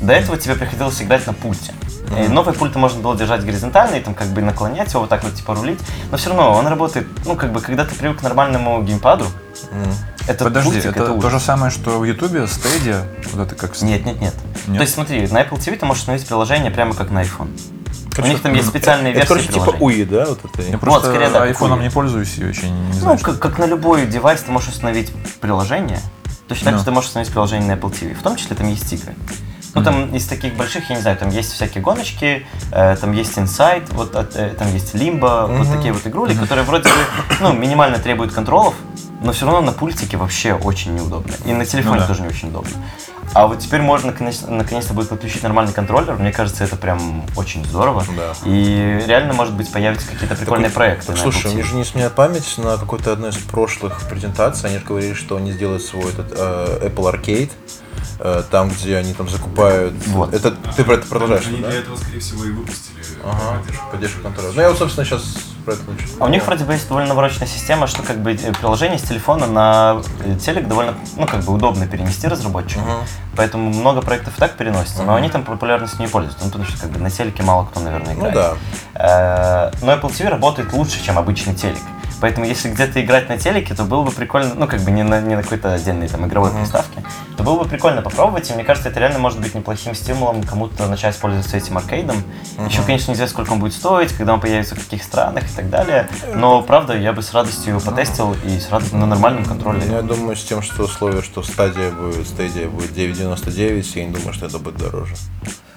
До этого тебе приходилось играть на пульте. И новые пульты можно было держать горизонтально и там как бы наклонять его вот так вот типа рулить. Но все равно он работает, ну как бы когда ты привык к нормальному геймпаду, этот Подожди, пультик, это, ужас. то же самое, что в Ютубе, Stadia, вот это как... с- Нет, нет, нет, Нет? То есть смотри, на Apple TV ты можешь установить приложение прямо как на iPhone. У Короче, них там есть ну, специальные это, версии короче, типа. УИ, да, вот это? Я просто скорее, да, айфоном не пользуюсь и очень не Ну, знаю, что- как, как на любой девайс ты можешь установить приложение, точно так Ну. же ты можешь установить приложение на Apple TV. В том числе там есть игры. Ну, там из таких больших, я не знаю, там есть всякие гоночки, э, там есть Inside, вот от- э, там есть Limbo, вот такие вот игрули, которые вроде бы, ну, минимально требуют контролов, но все равно на пультике вообще очень неудобно. И на телефоне Ну да. тоже не очень удобно. А вот теперь можно наконец- наконец-то будет подключить нормальный контроллер. Мне кажется, это прям очень здорово. Да. И реально, может быть, появятся какие-то прикольные проекты. Так, на слушай, Apple у них TV. же не сменяет память на какой-то одной из прошлых презентаций. Они же говорили, что они сделают свой этот э, Apple Arcade, э, там, где они там закупают. Вот. Это ты про это продолжаешь, Они да? для этого, скорее всего, и выпустили Ага. поддержку. Поддержку контроля. Ну я вот, собственно, сейчас про это начну. А у них вроде бы есть довольно навороченная система, что как бы э, приложение с телефона на э, телек довольно, ну как бы удобно перенести разработчику. Поэтому много проектов и так переносится, но они там популярностью не пользуются, ну, потому что как бы на телеке мало кто, наверное, Ну играет. да. Э, Но Apple TV работает лучше, чем обычный телек. Поэтому если где-то играть на телеке, то было бы прикольно, ну как бы не на, не на какой-то отдельной там игровой приставке, то было бы прикольно попробовать, и мне кажется, это реально может быть неплохим стимулом кому-то начать пользоваться этим аркейдом. Еще, конечно, неизвестно, сколько он будет стоить, когда он появится в каких странах и так далее, но правда, я бы с радостью его потестил и с радостью на нормальном контроле. Я думаю, с тем, что условие, что стадия будет, стадия будет 9.99, я не думаю, что это будет дороже.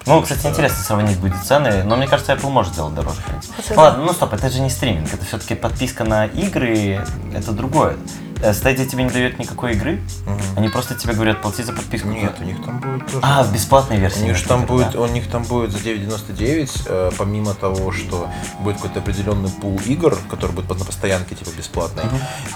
Ну, кстати, интересно сравнить будет цены, но мне кажется, Apple может сделать дороже. в принципе. Ну, ладно, ну стоп, это же не стриминг, это все-таки подписка на игры, это другое. Э, Stadia тебе не дает никакой игры, они просто тебе говорят, плати за подписку. Нет, у них там будет тоже. А, в бесплатной версии. У них, там будет, да. у них там будет за 9.99, э, помимо того, что будет какой-то определенный пул игр, который будет на постоянке, типа, бесплатный.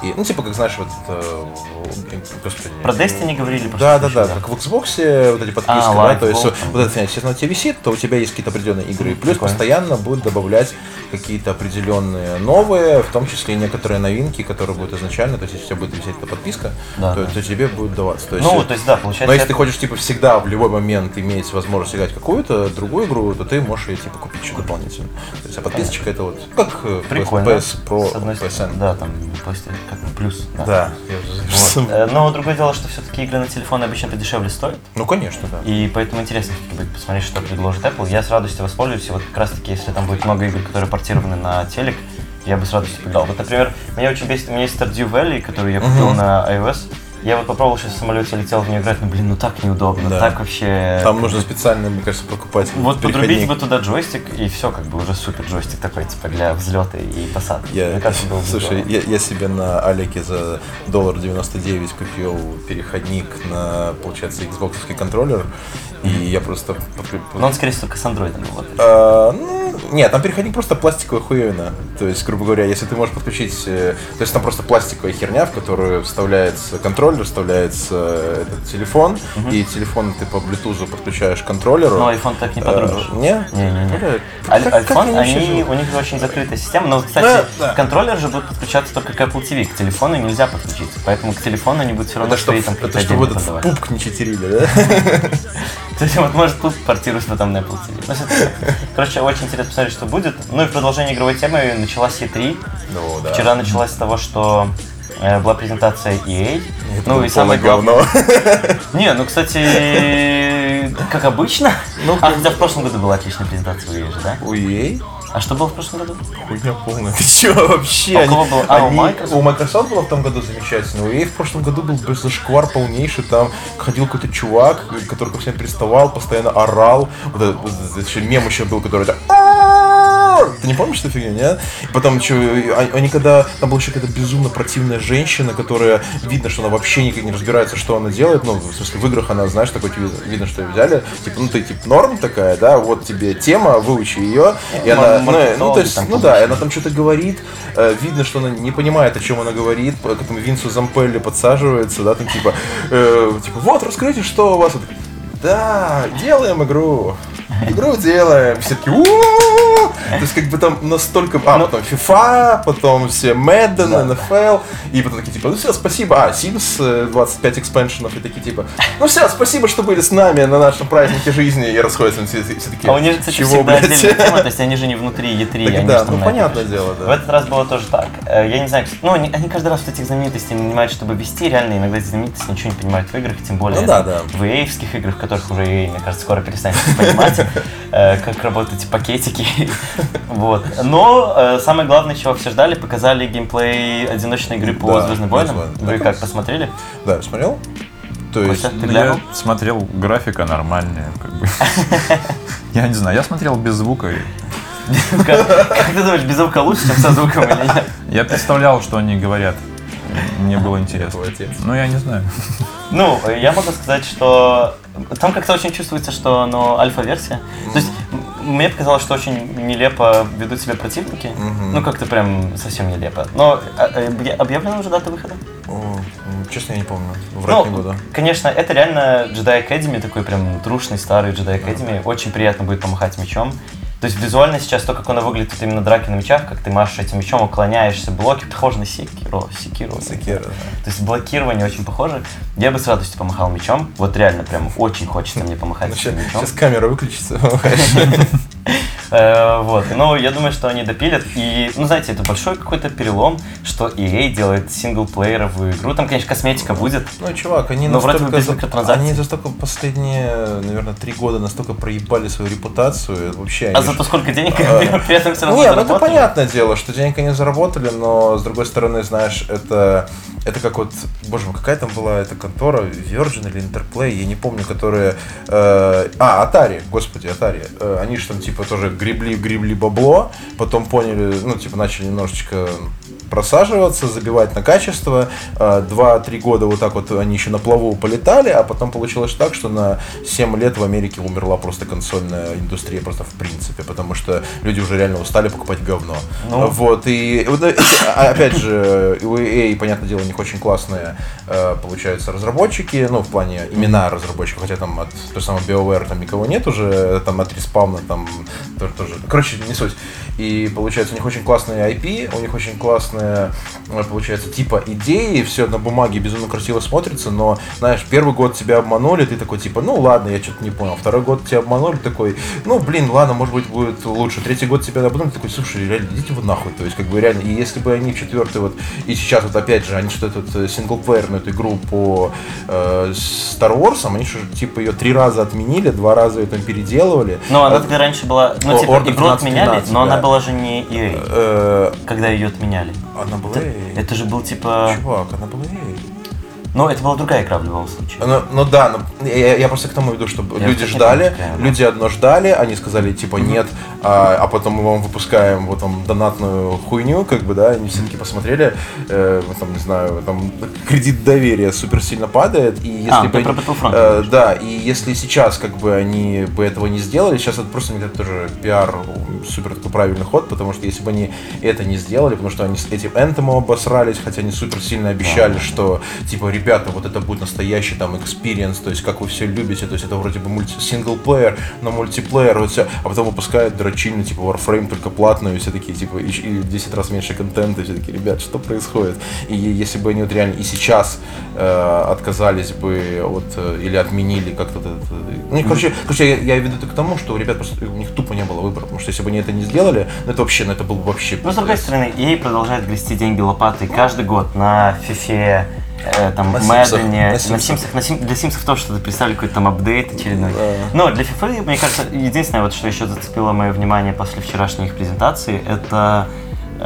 И, ну, типа, как знаешь, вот, э, в- господи. Про Destiny говорили? Да, да, еще, да, как в Xbox вот эти подписки, А, да, то есть Gold вот там. это, если она у тебя висит, то у тебя есть какие-то определенные игры, и плюс Прикольно. постоянно будут добавлять какие-то определенные новые, в том числе и некоторые новинки, которые будут изначально, то есть тебя будет висеть эта подписка, Да, то, да. то тебе будет даваться. То есть, Ну, э, то есть, да, получается... но если ты это- хочешь, типа, всегда, в любой момент иметь возможность играть какую-то другую игру, то ты можешь ее, типа, купить еще дополнительно. То есть, а подписочка это вот, как э, Прикольно. PS Pro, С одной PSN. да, там, как плюс. Да. Да, Вот. Э, Но другое дело, что все-таки игры на телефоне обычно подешевле стоят. Ну, конечно, да. И поэтому интересно будет посмотреть, что предложит Apple. Я с радостью воспользуюсь. И вот как раз таки, если там будет много игр, которые портированы на телек, я бы с радостью поиграл. Вот, например, меня очень бесит, у меня есть Stardew Valley, который я купил на iOS. Я вот попробовал сейчас в самолете летел в нее играть, но, блин, ну так неудобно, Да. так вообще... Там нужно специально, мне кажется, покупать Вот подрубить бы туда джойстик, и все, как бы уже супер джойстик такой, типа, для взлета и посадки. Я, Мне кажется, было бы слушай, я, я себе на Алике за доллар 99 купил переходник на, получается, Xbox контроллер, и я просто... Но он, скорее всего, только с андроидом работает. А, ну, нет, там переходник просто пластиковая хуевина. То есть, грубо говоря, если ты можешь подключить... э, То есть там просто пластиковая херня, в которую вставляется контроллер, вставляется э, этот телефон, и телефон ты по Bluetooth подключаешь к контроллеру. Но iPhone так не подрубишь. Э, Не? Не-не-не. Блядь, Аль- как- как iPhone, вообще они, живут? у них очень закрытая система. Но, кстати, Да, да. контроллер же будет подключаться только к Apple TV. К телефону нельзя подключить. Поэтому к телефону они будут все равно Это свои там это чтобы этот пупк не читерили, да? То есть вот может тут портируешь потом на Apple TV. Ну. Короче, очень интересно посмотреть, что будет. Ну и в продолжение игровой темы началась E3. Ну, да. Вчера началась с того, что э, была презентация EA. Это ну и самое главное... говно. Не, ну, кстати, как обычно. Ну, а, хотя в прошлом году была отличная презентация у EA же, да? У EA? А что было в прошлом году? Хуйня полная. Ты чё вообще? А у кого было? А, у Microsoft? У Microsoft было в том году замечательно. У EA в прошлом году был зашквар полнейший. Там ходил какой-то чувак, который ко всем приставал, постоянно орал. Вот этот, вот этот еще мем еще был, который так... Ты не помнишь эту фигню, нет? И потом что, они когда... Там была еще какая-то безумно противная женщина, которая... Видно, что она вообще никак не разбирается, что она делает. Ну, в смысле, в играх она, знаешь, такой видно, видно, что ее взяли. Типа, ну, ты, типа, норм такая, да? Вот тебе тема, выучи ее. И она... Ну, ну, то есть, ну да, и она там что-то говорит, э, видно, что она не понимает, о чем она говорит, к этому Винсу Зампелли подсаживается, да, там типа, э, типа, вот, расскажите, что у вас. Да, делаем игру. Игру делаем. Все таки. То есть, как бы там настолько... А, потом FIFA, потом все Madden, NFL, и потом такие, типа, ну все, спасибо. А, Sims э, 25 экспеншенов, и такие, типа, ну все, спасибо, что были с нами на нашем празднике жизни, и расходятся все, все такие, А у них, кстати, чего, всегда отдельная тема, то есть они же не внутри E3, Так они да, же там ну понятное дело, В да. этот раз было тоже так. Э, Я не знаю, ну, они, они каждый раз вот этих знаменитостей нанимают, чтобы вести, реально иногда эти знаменитости ничего не понимают в играх, тем более Ну да, да. в EA-вских играх, в которых уже мне кажется, скоро перестанет понимать, э, как работают эти пакетики. Вот. Но э, самое главное, чего все ждали, показали геймплей одиночной игры по Да, Звездным войнам. «Звездные Вы войны». как, посмотрели? Да, смотрел? То есть, Костя, ты Ну, глянул? я смотрел, графика нормальная, как бы. Я не знаю, я смотрел без звука. как ты думаешь, без звука лучше, чем со звуком или нет? Я представлял, что они говорят. Мне было интересно. отец. Ну, я не знаю. Ну, я могу сказать, что там как-то очень чувствуется, что оно альфа-версия. То есть мне показалось, что очень нелепо ведут себя противники. Ну, как-то прям совсем нелепо. Но а, объя- объявлена уже дата выхода? О, м, честно, я не помню. Врать не Ну, буду. конечно, это реально Jedi Academy, такой прям трушный старый Jedi Academy. Очень приятно будет помахать мечом. То есть визуально сейчас то, как оно выглядит, именно драки на мечах, как ты машешь этим мечом, уклоняешься, блоки, похоже на Секиро, Секиро. Секира, да. То есть блокирование очень похоже. Я бы с радостью помахал мечом. Вот реально прям очень хочется мне помахать Ну, этим щас, мечом. щас камера выключится. Э, Вот. Но я думаю, что они допилят. И, ну, знаете, это большой какой-то перелом, что EA делает синглплееровую игру. Там, конечно, косметика будет. Ну, чувак, они Но настолько... за-. Они за столько последние, наверное, три года настолько проебали свою репутацию. Вообще, А они зато сколько денег А, при этом все равно Не, ну это понятное дело, что денег они заработали, но с другой стороны, знаешь, это, это как вот, боже мой, какая там была эта контора, Virgin или Interplay, я не помню, которые... э, а, Atari, господи, Atari. Э, они же там типа тоже гребли, гребли бабло, потом поняли, ну типа начали немножечко просаживаться, забивать на качество. Э, Два-три года вот так вот они еще на плаву полетали, а потом получилось так, что на 7 лет в Америке умерла просто консольная индустрия просто в принципе, потому что люди уже реально устали покупать говно. Ну. Вот, и вот эти, а, опять же, у EA, понятное дело, у них очень классные, э, получаются, разработчики, ну, в плане имена разработчиков, хотя там от той самой BioWare там никого нет уже, там от Respawn там тоже, тоже, короче, не суть. И получается, у них очень классные IP, у них очень классные, э, получается, типа идеи, все на бумаге безумно красиво смотрится, но, знаешь, первый год тебя обманули, ты такой, типа, ну ладно, я что-то не понял. Второй год тебя обманули, такой, ну, блин, ладно, может быть, будет лучше. Третий год тебя обманули, такой, слушай, реально, идите вы нахуй. То есть, как бы, реально, и если бы они в четвертый вот, и сейчас вот, опять же, они что-то вот синглплеерную эту игру по э, Star Wars, они же, типа, ее три раза отменили, два раза ее там переделывали. Но она А- раньше была, ну, типа, игру 13-12, отменяли, но она. Была же не EA, Э, когда ее отменяли. Она была Это, EA. это же был типа... Чувак, она была EA. Ну, это была другая игра в любом случае. Ну, ну да, ну, я, я просто к тому веду, что Я люди ждали, да. люди одно ждали, они сказали типа нет, а, а потом мы вам выпускаем вот там донатную хуйню, как бы, да, они все-таки посмотрели, э, там, не знаю, там кредит доверия супер сильно падает, и если А, бы... про Battlefront э, да, и если сейчас как бы они бы этого не сделали, сейчас это просто мне кажется тоже пиар супер такой правильный ход, потому что если бы они это не сделали, потому что они с этим Anthem обосрались, хотя они супер сильно обещали, что типа, ребята, вот это будет настоящий там experience, то есть как вы все любите, то есть это вроде бы мульти синглплеер, но мультиплеер, вот все, а потом выпускают дрочильно, типа Warframe только платную, и все такие, типа, и, и 10 раз меньше контента, и все такие, ребят, что происходит? И если бы они вот реально и сейчас э, отказались бы от, э, или отменили как-то, это, ну, короче, короче, я, я веду это к тому, что у ребят просто, у них тупо не было выбора, потому что если бы они это не сделали, ну это вообще, ну это был бы вообще Но с другой стороны, EA продолжает грести деньги лопатой каждый год на FIFA, э, там, На Симсах, на на Симсах. На Сим- для Симсов тоже что-то представили какой-то там апдейт очередной. Но для FIFA, мне кажется, единственное, вот, что еще зацепило мое внимание после вчерашней их презентации, это э,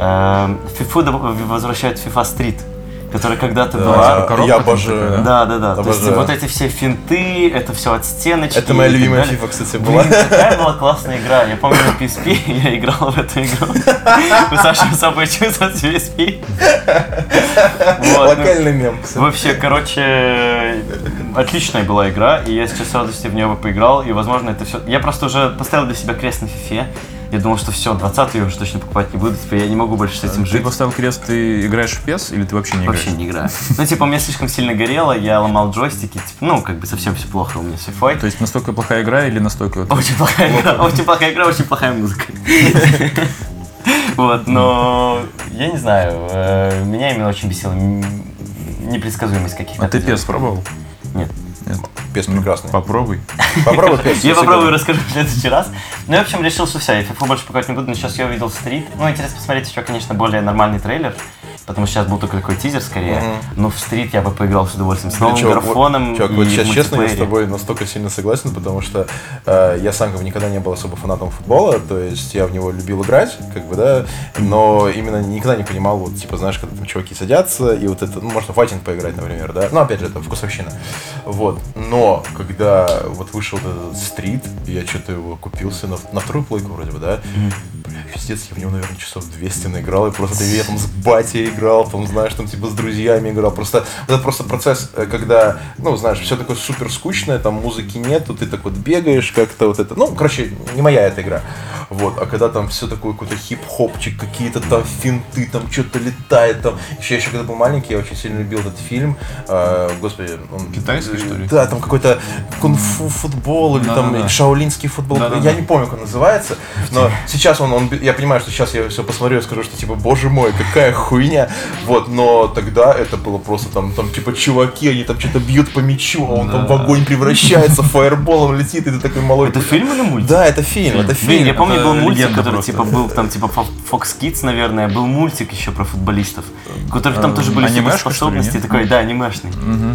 FIFA возвращают FIFA Street, которая когда-то Да, была... коробка я обожаю. такая, Да, да, да. То есть Обожаю. вот эти все финты, это все от стеночки. Это моя любимая. FIFA, кстати, была. Блин, такая была классная игра. Я помню на PSP я играл в эту игру. У Саши особое чувство с PSP. Ну, Локальный мем, кстати. Вообще, короче, отличная была игра, и я сейчас с радостью в нее бы поиграл, и, возможно, это все... Я просто уже поставил для себя крест на фифе, я думал, что все, 20 я уже точно покупать не буду, теперь я не могу больше с этим Ты жить. поставил крест, ты играешь в PES или ты вообще не играешь? Вообще не играю. Ну, типа, у меня слишком сильно горело, я ломал джойстики, типа, ну, как бы совсем все плохо у меня с фифой. То есть настолько плохая игра или настолько... Очень плохая игра, очень плохая игра, очень плохая музыка. Вот, но я не знаю, э, меня именно очень бесила м, непредсказуемость каких-то. А ты PES пробовал? Нет. Нет. Пес прекрасный. Попробуй. Попробуй пес. Я попробую расскажу в следующий раз. Ну, в общем, решил, что все, я FIFA больше покупать не буду, но сейчас я увидел стрит. Ну, интересно посмотреть еще, конечно, более нормальный трейлер, потому что сейчас был только такой тизер скорее. Но в стрит я бы поиграл с удовольствием. С новым Чувак, вот- графоном чувак, и вот сейчас честно, я с тобой настолько сильно согласен, потому что э, я сам как бы никогда не был особо фанатом футбола, то есть я в него любил играть, как бы, да, но именно никогда не понимал, вот, типа, знаешь, когда там чуваки садятся, и вот это, ну, можно файтинг поиграть, например, да, ну, опять же, это вкусовщина, вот, но когда вот вышел вот этот стрит, я что-то его купился на, на вторую плойку вроде бы, да, бля, пиздец, я в него, наверное, часов 200 наиграл, и просто я там с батей играл, там, знаешь, там, типа, с друзьями играл, просто, это просто процесс, э, когда, ну, знаешь, все такое супер скучное, там музыки нету, ты так вот бегаешь как-то вот это, ну, короче, не моя эта игра, вот, а когда там все такое, какой-то хип-хопчик, какие-то там финты, там что-то летает, там, еще, еще когда был маленький, я очень сильно любил этот фильм, э, господи, он... Китайский, что ли? Да, там какой-то кунг-фу футбол или там Да-да-да. шаолинский футбол, Да-да-да. я не помню, как он называется, но сейчас он, он, я понимаю, что сейчас я все посмотрю и скажу, что типа, боже мой, какая хуйня, вот, но тогда это было просто там, там типа чуваки, они там что-то бьют по мячу, а он там в огонь превращается, фаерболом летит, и ты такой малой. Это фильм или мультик? Да, это фильм, это Блин, фильм. я помню, это был мультик, который просто. типа был там типа Fox Kids, наверное, был мультик еще про футболистов, у которых там тоже были суперспособности, такой, да, анимешный.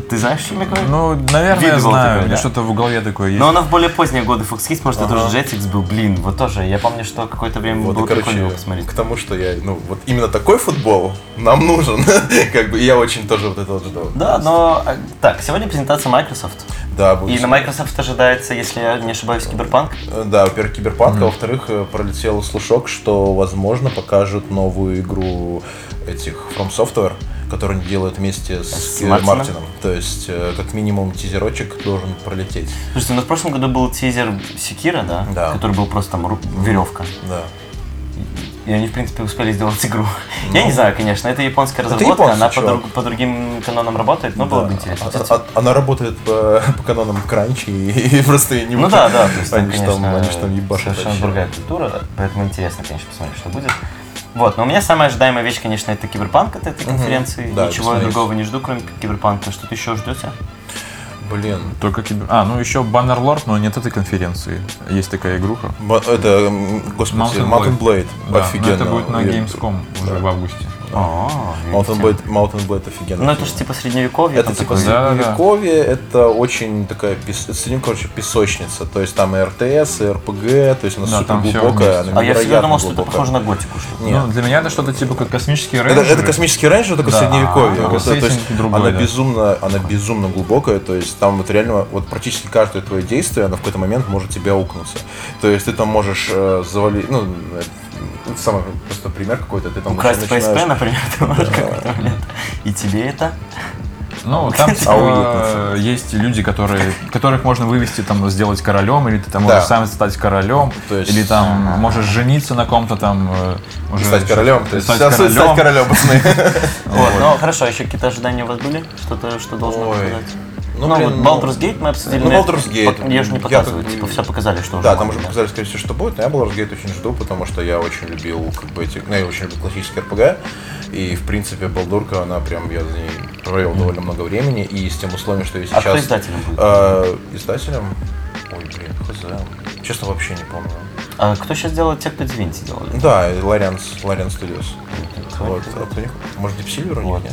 Ты знаешь, что говорю? Ну, наверное, я знаю. такое, У меня да. что-то в голове такое есть. Но она в более поздние годы Fox Kids, может, это уже Jetix был, блин, вот тоже. Я помню, что какое-то время было прикольно посмотреть. к тому, что я, ну, вот именно такой футбол нам нужен, как бы, я очень тоже вот это вот ждал. Да, но э, так, сегодня презентация Microsoft. Да, будет И на Microsoft ожидается, если я не ошибаюсь, Киберпанк. Э, Да, во-первых, Киберпанк, а во-вторых, э, пролетел слушок, что, возможно, покажут новую игру этих From Software, которую они делают вместе с, С Мартином? Мартином. То есть, как минимум, тизерочек должен пролететь. Слушайте, у нас в прошлом году был тизер Секира, да? Да. Который был просто там веревка. Да. И они, в принципе, успели сделать игру. Я не знаю, конечно, это японская Это разработка, японцы, она по, друг- по другим канонам работает, но было бы интересно. А- а- Она работает по, по канонам кранчи и, и просто не Ну да, да, то есть там, они там, конечно, они ж там ебашат совершенно вообще. другая культура, поэтому интересно, конечно, посмотреть, что будет. Вот, но у меня самая ожидаемая вещь, конечно, это киберпанк от этой конференции. Да, Ничего я другого не жду, кроме киберпанка. Что-то еще ждете? Блин. Только кибер... А, ну еще Bannerlord, но нет этой конференции. Есть такая игруха. Ба- Это, господи, Mountain Mountain, Blade. Да, но Офигенно. это будет на Gamescom уже в августе. А, Mountain. Blade, Mountain Blade офигенно. Ну это же типа средневековье. Это типа средневековье, это очень такая, пес... это, ну, короче, песочница. То есть там и РТС, и РПГ, то есть она Да, супер глубокая, А я всегда думал, что это похоже на готику. Что Нет. Ну, для меня это что-то типа как космические Это, рейнджеры. это космический рейнджер, только Да, средневековье. то есть она да. безумно, она безумно глубокая, то есть там вот реально вот практически каждое твое действие, оно в какой-то момент может тебя укнуться. То есть ты там можешь э, завалить, ну, самый просто пример какой-то, ты там Украсть начинаешь- PSP, например, ты можешь какой-то момент. И тебе это? Ну, там типа, есть люди, которые, которых можно вывести, там, сделать королем, или ты там Да. можешь сам стать королем, То есть- или там можешь жениться на ком-то там. э, уже Стать королем, то есть стать королем. стать королем, пацаны. Вот, ну хорошо, еще какие-то ожидания у вас были? Что-то, что должно Ой. Ну, Ну, блин, вот ну, Baldur's Gate мы обсудили. ну, Baldur's Gate, Ее же не я показывают, бы- типа все показали, что уже Да, там уже показали, скорее всего, что будет, но я Baldur's Gate очень жду, потому что я очень любил, как бы, эти, ну, я очень люблю классический RPG, и, в принципе, Балдурка, она прям, я за ней провел довольно много времени, и с тем условием, что я А сейчас... кто издателем будет? Э, издателем? Ой, блин, хз. Честно, вообще не помню. А кто сейчас делает те, кто Divinity делали? Да, Лариан Лариан Studios. Вот, а кто у них? Может, Silver у них, Вот. нет?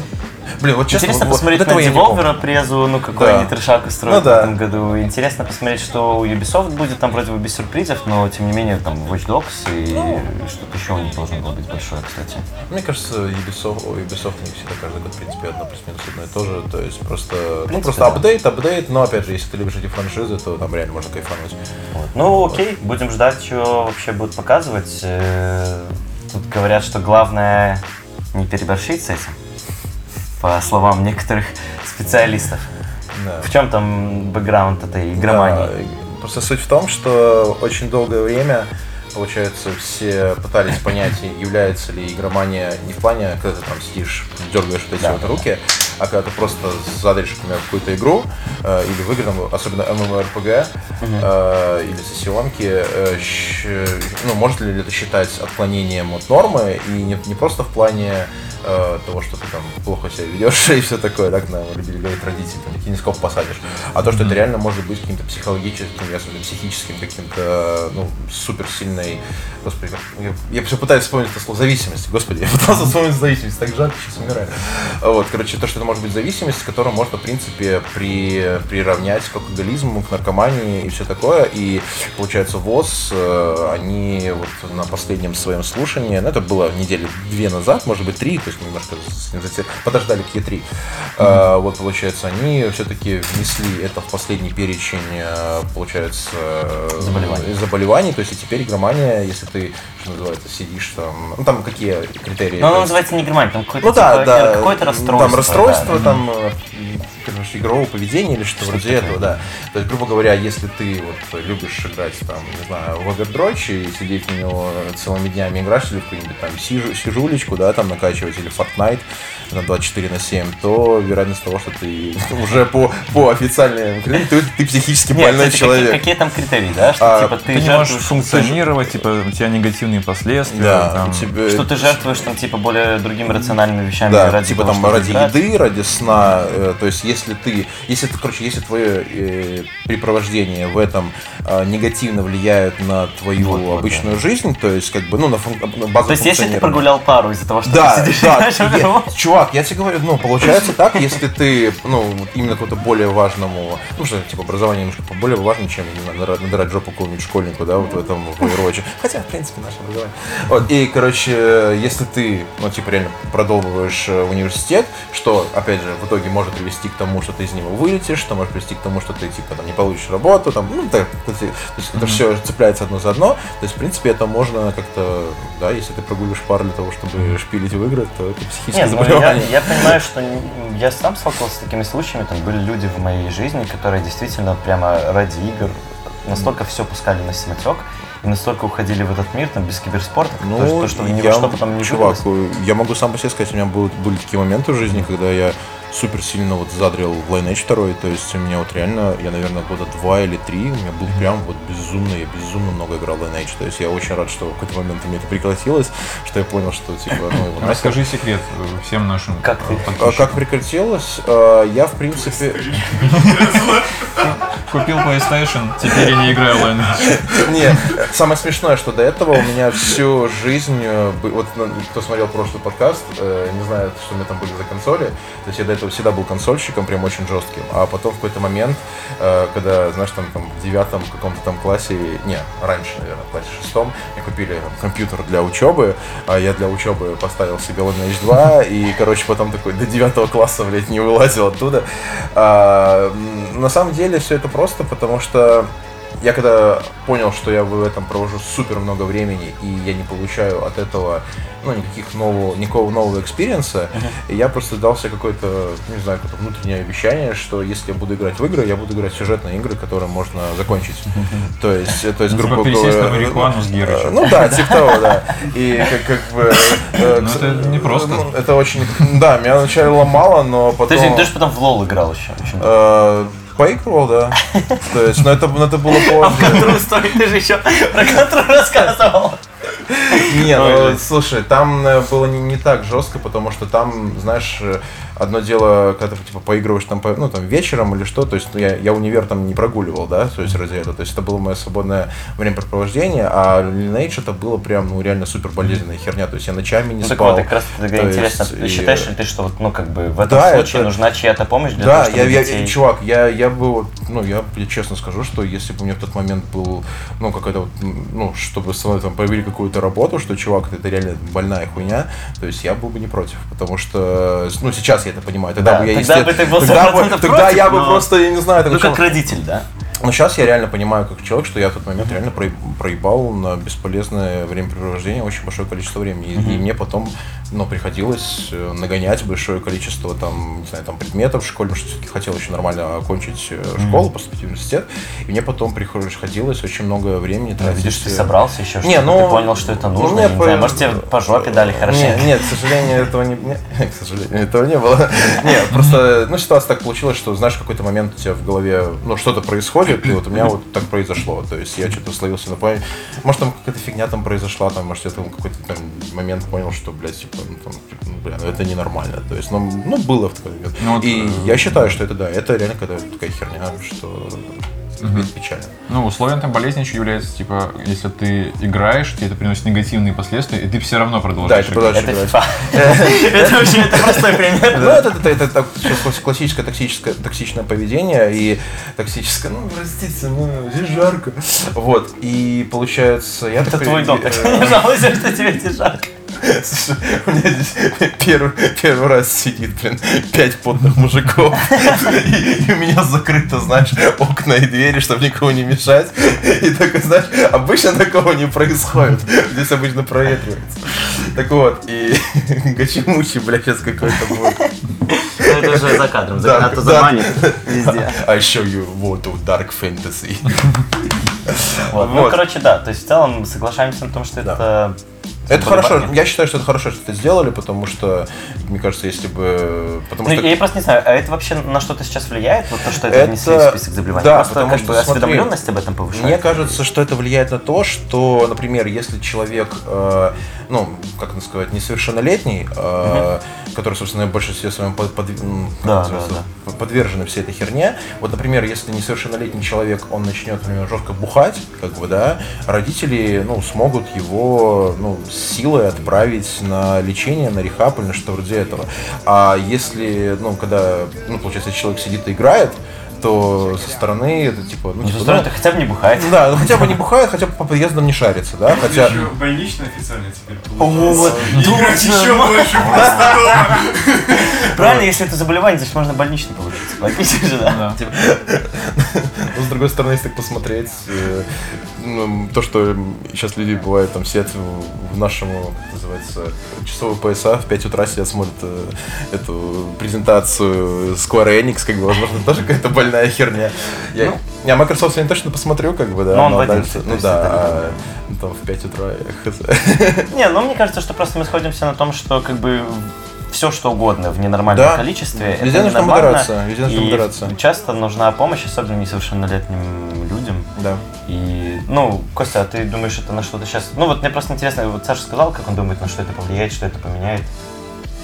Блин, вот честно, Интересно вот- посмотреть вот на. Devolver презу, ну какой Да. они трешак устроят Ну да. в этом году. Интересно посмотреть, что у Ubisoft будет, там вроде бы без сюрпризов, но тем не менее там Watch Dogs и Ну. что-то еще у них должно было быть большое, кстати. Мне кажется, Ubisoft, у Ubisoft у них всегда каждый год, в принципе, одно плюс-минус одно и то же. То есть просто, ну, принципе, просто да. апдейт, апдейт, но опять же, если ты любишь эти франшизы, то там реально можно кайфануть. Вот. Ну окей, будем ждать, что вообще будут показывать. Тут говорят, что главное не переборщить с этим, по словам некоторых специалистов. Да. В чем там бэкграунд этой игромании? Да, просто суть в том, что очень долгое время, получается, все пытались понять, является ли игромания не в плане, когда ты там сидишь, дергаешь вот эти Да. вот руки, а когда ты просто задришь, например, какую-то игру, э, или в игры, там, особенно MMORPG, э, или сессионки, э, щ- ну, может ли это считать отклонением от нормы, и не, не просто в плане э, того, что ты там плохо себя ведешь и все такое, так нам любили говорить родители, там, кинескоп посадишь, а то, что это реально может быть каким-то психологическим, я особенно психическим, каким-то, ну, супер сильной, господи, как- я, все пытаюсь вспомнить это слово зависимость, господи, я пытался вспомнить зависимость, так жарко, сейчас умираю. Вот, короче, то, что это может быть зависимость, которая можно, в принципе, при, приравнять к алкоголизму, к наркомании и все такое, и, получается, ВОЗ, э, они вот на последнем своем слушании, ну, это было недели две назад, может быть, три, то мы немножко подождали к Е3. А, вот, получается, они все-таки внесли это в последний перечень, э, получается, э, Заболеваний. заболеваний, то есть и теперь игромания, если ты, что называется, сидишь там, ну, там какие критерии? Ну, есть- называется не игромания, там какое-то ну да, типа, да. какое-то расстройство. Там расстройство, да. там э, короче, игрового поведения или что вроде этого, да. То есть, грубо говоря, если ты вот любишь играть там, не знаю, в Overwatch и сидеть в него целыми днями играешь, или в какую-нибудь там сижу, сижулечку, да, там накачивать, или Fortnite на 24 на 7, то вероятность того, что ты уже по, по официальным критериям, ты, ты психически Нет, больной кстати, человек. Какие, какие там критерии, да? Что А, типа ты, Ты не жертвуешь, можешь функционировать, типа у тебя негативные последствия. Да, там. у тебя- что ты жертвуешь там типа более другими рациональными вещами Да, ради типа того, там чтобы ради играть. еды, ради сна. э, то есть, если ты, если ты, короче, если твое э, препровождение в этом э, негативно влияет на твою Вот, вот, обычную жизнь, то есть, как бы, ну, на, фун- на базу То есть, если ты прогулял пару из-за того, что Да, ты сидишь и да, я- Overwatch, чувак, я тебе говорю, ну, получается так, если ты, ну, именно какому-то более важному, ну, что, типа, образование немножко более важно, чем, надрать жопу какому-нибудь школьнику, да, вот в этом, Overwatch. Хотя, в принципе, наше образование. Вот, и, короче, если ты, ну, типа, реально продолбываешь э, университет, что, опять же, в итоге может привести к тому, что ты из него вылетишь, что может привести к тому, что ты, типа, там, не получишь работу, там, ну, так, то есть, то есть это все цепляется одно за одно, то есть, в принципе, это можно как-то, да, если ты прогуливаешь пару для того, чтобы шпилить в игры, то это психическое Нет, ну, я, понимаю, что я сам сталкивался с такими случаями, там были люди в моей жизни, которые действительно прямо ради игр настолько все пускали на самотек и настолько уходили в этот мир, там, без киберспорта, то, что, то, что ни во Ну, я- что потом не чувак, я могу сам по себе сказать, у меня были, были такие моменты в жизни, когда я супер сильно вот задрил в Lineage 2, то есть у меня вот реально, я, наверное, года два или три, у меня был прям вот безумно, я безумно много играл в Lineage, то есть я очень рад, что в какой-то момент у меня это прекратилось, что я понял, что типа, ну, его нахер. Расскажи секрет э, всем нашим Как ты? э, А подписчикам. Как прекратилось? А, Я, в принципе... Купил PlayStation, теперь я не играю в Lineage. Не, самое смешное, что до этого у меня всю жизнь, э, вот ну, кто смотрел прошлый подкаст, э, не знает, что у меня там были за консоли, то есть я до этого всегда был консольщиком, прям очень жестким, а потом в какой-то момент, э, когда, знаешь, там, там в девятом каком-то там классе, не, раньше, наверное, в классе шестом, мне купили там, компьютер для учебы, а я для учебы поставил себе Lineage 2, и, короче, потом такой до девятого класса, блядь, не вылазил оттуда. А, на самом деле все это просто, потому что я когда понял, что я в этом провожу супер много времени, и я не получаю от этого ну, никаких нового, никакого нового experience а, и я просто дал себе какое-то, не знаю, какое-то внутреннее обещание, что если я буду играть в игры, я буду играть в сюжетные игры, которые можно закончить. То есть, э, то есть, Ну, типа грубо пересесть на говоря, э, Ну да, типа того, да. И как, как бы... э, Ну, к- это непросто. ну, Это очень... Да, меня вначале ломало, но потом... То есть ты же потом в лол играл еще. Поигрывал, да. То есть, но это, но это было А в позже. контру стой, ты же еще про контру рассказывал. Не, ну, слушай, там э, было не, не так жестко, потому что там, знаешь, э, одно дело, когда ты типа поигрываешь там, по- ну, там вечером или что, то есть ну, я, я универ там не прогуливал, да, то есть ради этого, то есть это было мое свободное времяпрепровождение, а Lineage это было прям, ну, реально супер болезненная херня, то есть я ночами не Ну так спал. вот, как раз тогда То интересно, есть, ты и- считаешь ли ты, что вот, ну как бы в этом Да, случае это- нужна чья-то помощь для Да, того, я, чтобы я, детей... чувак, я, я бы вот, ну, я тебе честно скажу, что если бы у меня в тот момент был, ну, какая-то вот, ну, чтобы со мной там появили какую-то работу, что, чувак, это реально больная хуйня, то есть я был бы не против, потому что, ну, сейчас я это понимаю, тогда Да, бы я, тогда есте- бы ты был тогда, бы, 100% тогда против, я бы но- просто, я не знаю, Ну как родитель, да? Но сейчас я реально понимаю, как человек, что я в тот момент реально проеб- проебал на бесполезное времяпрепровождение очень большое количество времени. И, и мне потом ну, приходилось э, нагонять большое количество там, не знаю, там, предметов в школе, потому что все-таки хотел еще нормально окончить э, школу, поступить в университет. И мне потом приходилось очень много времени Ну, тратить. видишь, ты э, собрался еще, Не, ну, ты понял, что это нужно. я не по- знаю, может, тебе по жопе дали хорошенько. Не, нет, к сожалению, этого не... не- К сожалению, этого не было. Нет, просто, ну, ситуация так получилась, что, знаешь, в какой-то момент у тебя в голове, ну, что-то происходит, и вот у меня вот так произошло. То есть я что-то словился на память. Может, там какая-то фигня там произошла, там, может, я там какой-то там момент понял, что, блядь, типа, ну, там, типа, ну, бля, ну, это ненормально. То есть, ну, ну, было в такой момент. Ну, вот, И э, я считаю, что это, да, это реально какая-то такая херня, что это печально. Ну, условием там болезни еще является, типа, если ты играешь, тебе это приносит негативные последствия, и ты все равно Да, продолжаешь это играть. продолжаешь Это играть. Это вообще это простой пример. Ну, это, классическое токсическое, токсичное поведение и токсическое, ну, простите, ну, здесь жарко. Вот, и получается, я Это твой дом, так э, не жалуйся, что тебе здесь жарко. Слушай, у меня здесь первый, первый раз сидит, блин, пять потных мужиков. И, и у меня закрыто, знаешь, окна и двери, чтобы никого не мешать. И так, знаешь, обычно такого не происходит. Здесь обычно проветривается. Так вот, и гачемучи, бля, сейчас какой-то будет. Ну, Это уже за кадром, за- то да. заманит везде. I show you what of dark fantasy. Вот. Ну, Вот. короче, да, то есть в целом соглашаемся на том, что Да. это... Это хорошо, я считаю, что это хорошо, что это сделали, потому что, мне кажется, если бы... Потому Ну, что... я просто не знаю, а это вообще на что-то сейчас влияет? Вот то, что это, Это- внесли в список заболеваний? да, просто потому как что, бы смотри, осведомленность об этом повышает? Мне кажется, что это влияет на то, что, например, если человек, э, ну, как это сказать, несовершеннолетний, э, который, собственно, в большинстве своем под, под- Да, называется, да, подвержены всей этой херне. Вот, например, если несовершеннолетний человек, он начнет, например, жестко бухать, как бы, да, родители, ну, смогут его, ну, силой отправить на лечение, на рехаб или на что вроде этого. А если, ну, когда, ну, получается, человек сидит и играет, то со стороны это типа, ну, Ну, типа, со стороны, ну, хотя бы не бухает. да, ну хотя бы не бухает, хотя бы по подъездам не шарится, да, хотя... Еще больничный официально теперь Вот, получается. Играть еще больше. Правильно, если это заболевание, значит можно больничный получиться. Логично же, да? Типа, Ну, с другой стороны, если так посмотреть, э, ну, то, что сейчас люди бывают там сидят в, нашему, как называется, часовые пояса, в 5 утра сидят, смотрят э, эту презентацию Square Enix, как бы, возможно, тоже какая-то больная херня. Я, Ну. я Microsoft я точно посмотрю, как бы, да. Но он но в 11, дальше- Ну да, это а, ну, там в 5 утра хз. Не, ну мне кажется, что просто мы сходимся на том, что как бы все что угодно в ненормальном Да. количестве, Везде это нужна модерация, везде нужна модерация. часто нужна помощь, особенно несовершеннолетним людям. Да. И, ну, Костя, а ты думаешь, это на что-то сейчас... Ну, вот мне просто интересно, вот Саша сказал, как он думает, на что это повлияет, что это поменяет.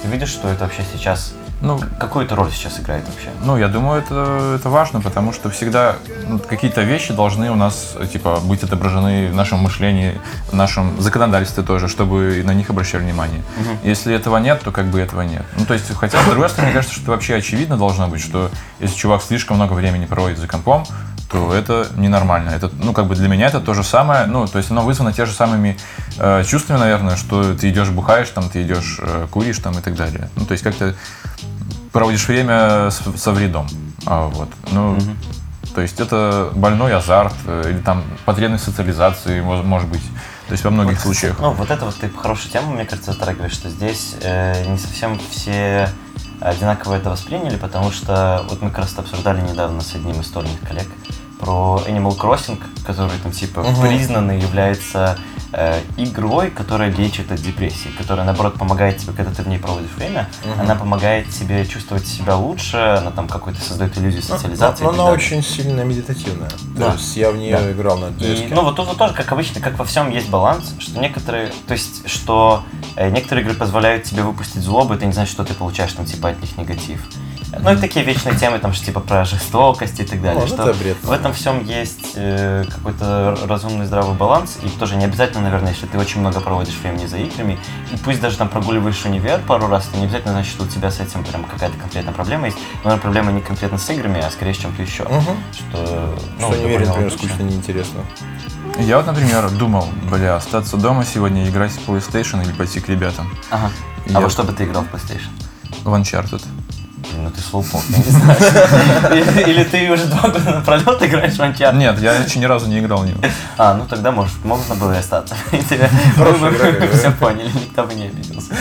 Ты видишь, что это вообще сейчас Ну, Какую это роль сейчас играет вообще? Ну, я думаю, это, это важно, потому что всегда ну, какие-то вещи должны у нас, типа, быть отображены в нашем мышлении, в нашем законодательстве тоже, чтобы на них обращали внимание. Если этого нет, то как бы этого нет. Ну, то есть, хотя, с другой стороны, мне кажется, что это вообще очевидно должно быть, что если чувак слишком много времени проводит за компом, то это ненормально. Это, ну, как бы для меня это то же самое, ну, то есть оно вызвано те же самыми э, чувствами, наверное, что ты идешь бухаешь, там, ты идешь э, куришь, там, и так далее. Ну, то есть как-то проводишь время с- со вредом. А, вот. Ну, то есть это больной азарт э, или там потребность социализации, мож- может быть. То есть во многих случаях. Ну, вот это вот ты хорошую тему, мне кажется, затрагиваешь, что здесь э, не совсем все одинаково это восприняли, потому что вот мы как раз обсуждали недавно с одним из вторых коллег про Animal Crossing, который там типа признанный является э, игрой, которая лечит от депрессии, которая наоборот помогает тебе, когда ты в ней проводишь время, она помогает тебе чувствовать себя лучше, она там какой-то создает иллюзию социализации. Но и так она далее. очень сильно медитативная. Да. То есть я в нее Да. играл на И, диске. ну, вот тут вот тоже, как обычно, как во всем есть баланс, что некоторые, то есть, что э, некоторые игры позволяют тебе выпустить злобу, это не значит, что ты получаешь там, типа, от них негатив. Ну, и такие вечные темы, там, что, типа, про жестокость и так далее. Ну, что это бред. в этом всем есть э, какой-то разумный здравый баланс, и тоже не обязательно, наверное, если ты очень много проводишь времени за играми, и пусть даже там прогуливаешь универ пару раз, это не обязательно значит, что у тебя с этим прям какая-то конкретная проблема есть, но проблема не конкретно с играми, а скорее с чем-то еще. Мгм. Что, ну, Что довольно например, скучно, неинтересно. Я вот, например, думал, бля, остаться дома сегодня и играть в PlayStation или пойти к ребятам Ага. Я- А во что бы ты играл в PlayStation? в Uncharted. Ну ты слоупок, я не знаю. Или- ты уже два года напролет играешь в Uncharted? Нет, я еще ни разу не играл в него. А, ну тогда, может, можно было и остаться. Все поняли, никто бы не обиделся.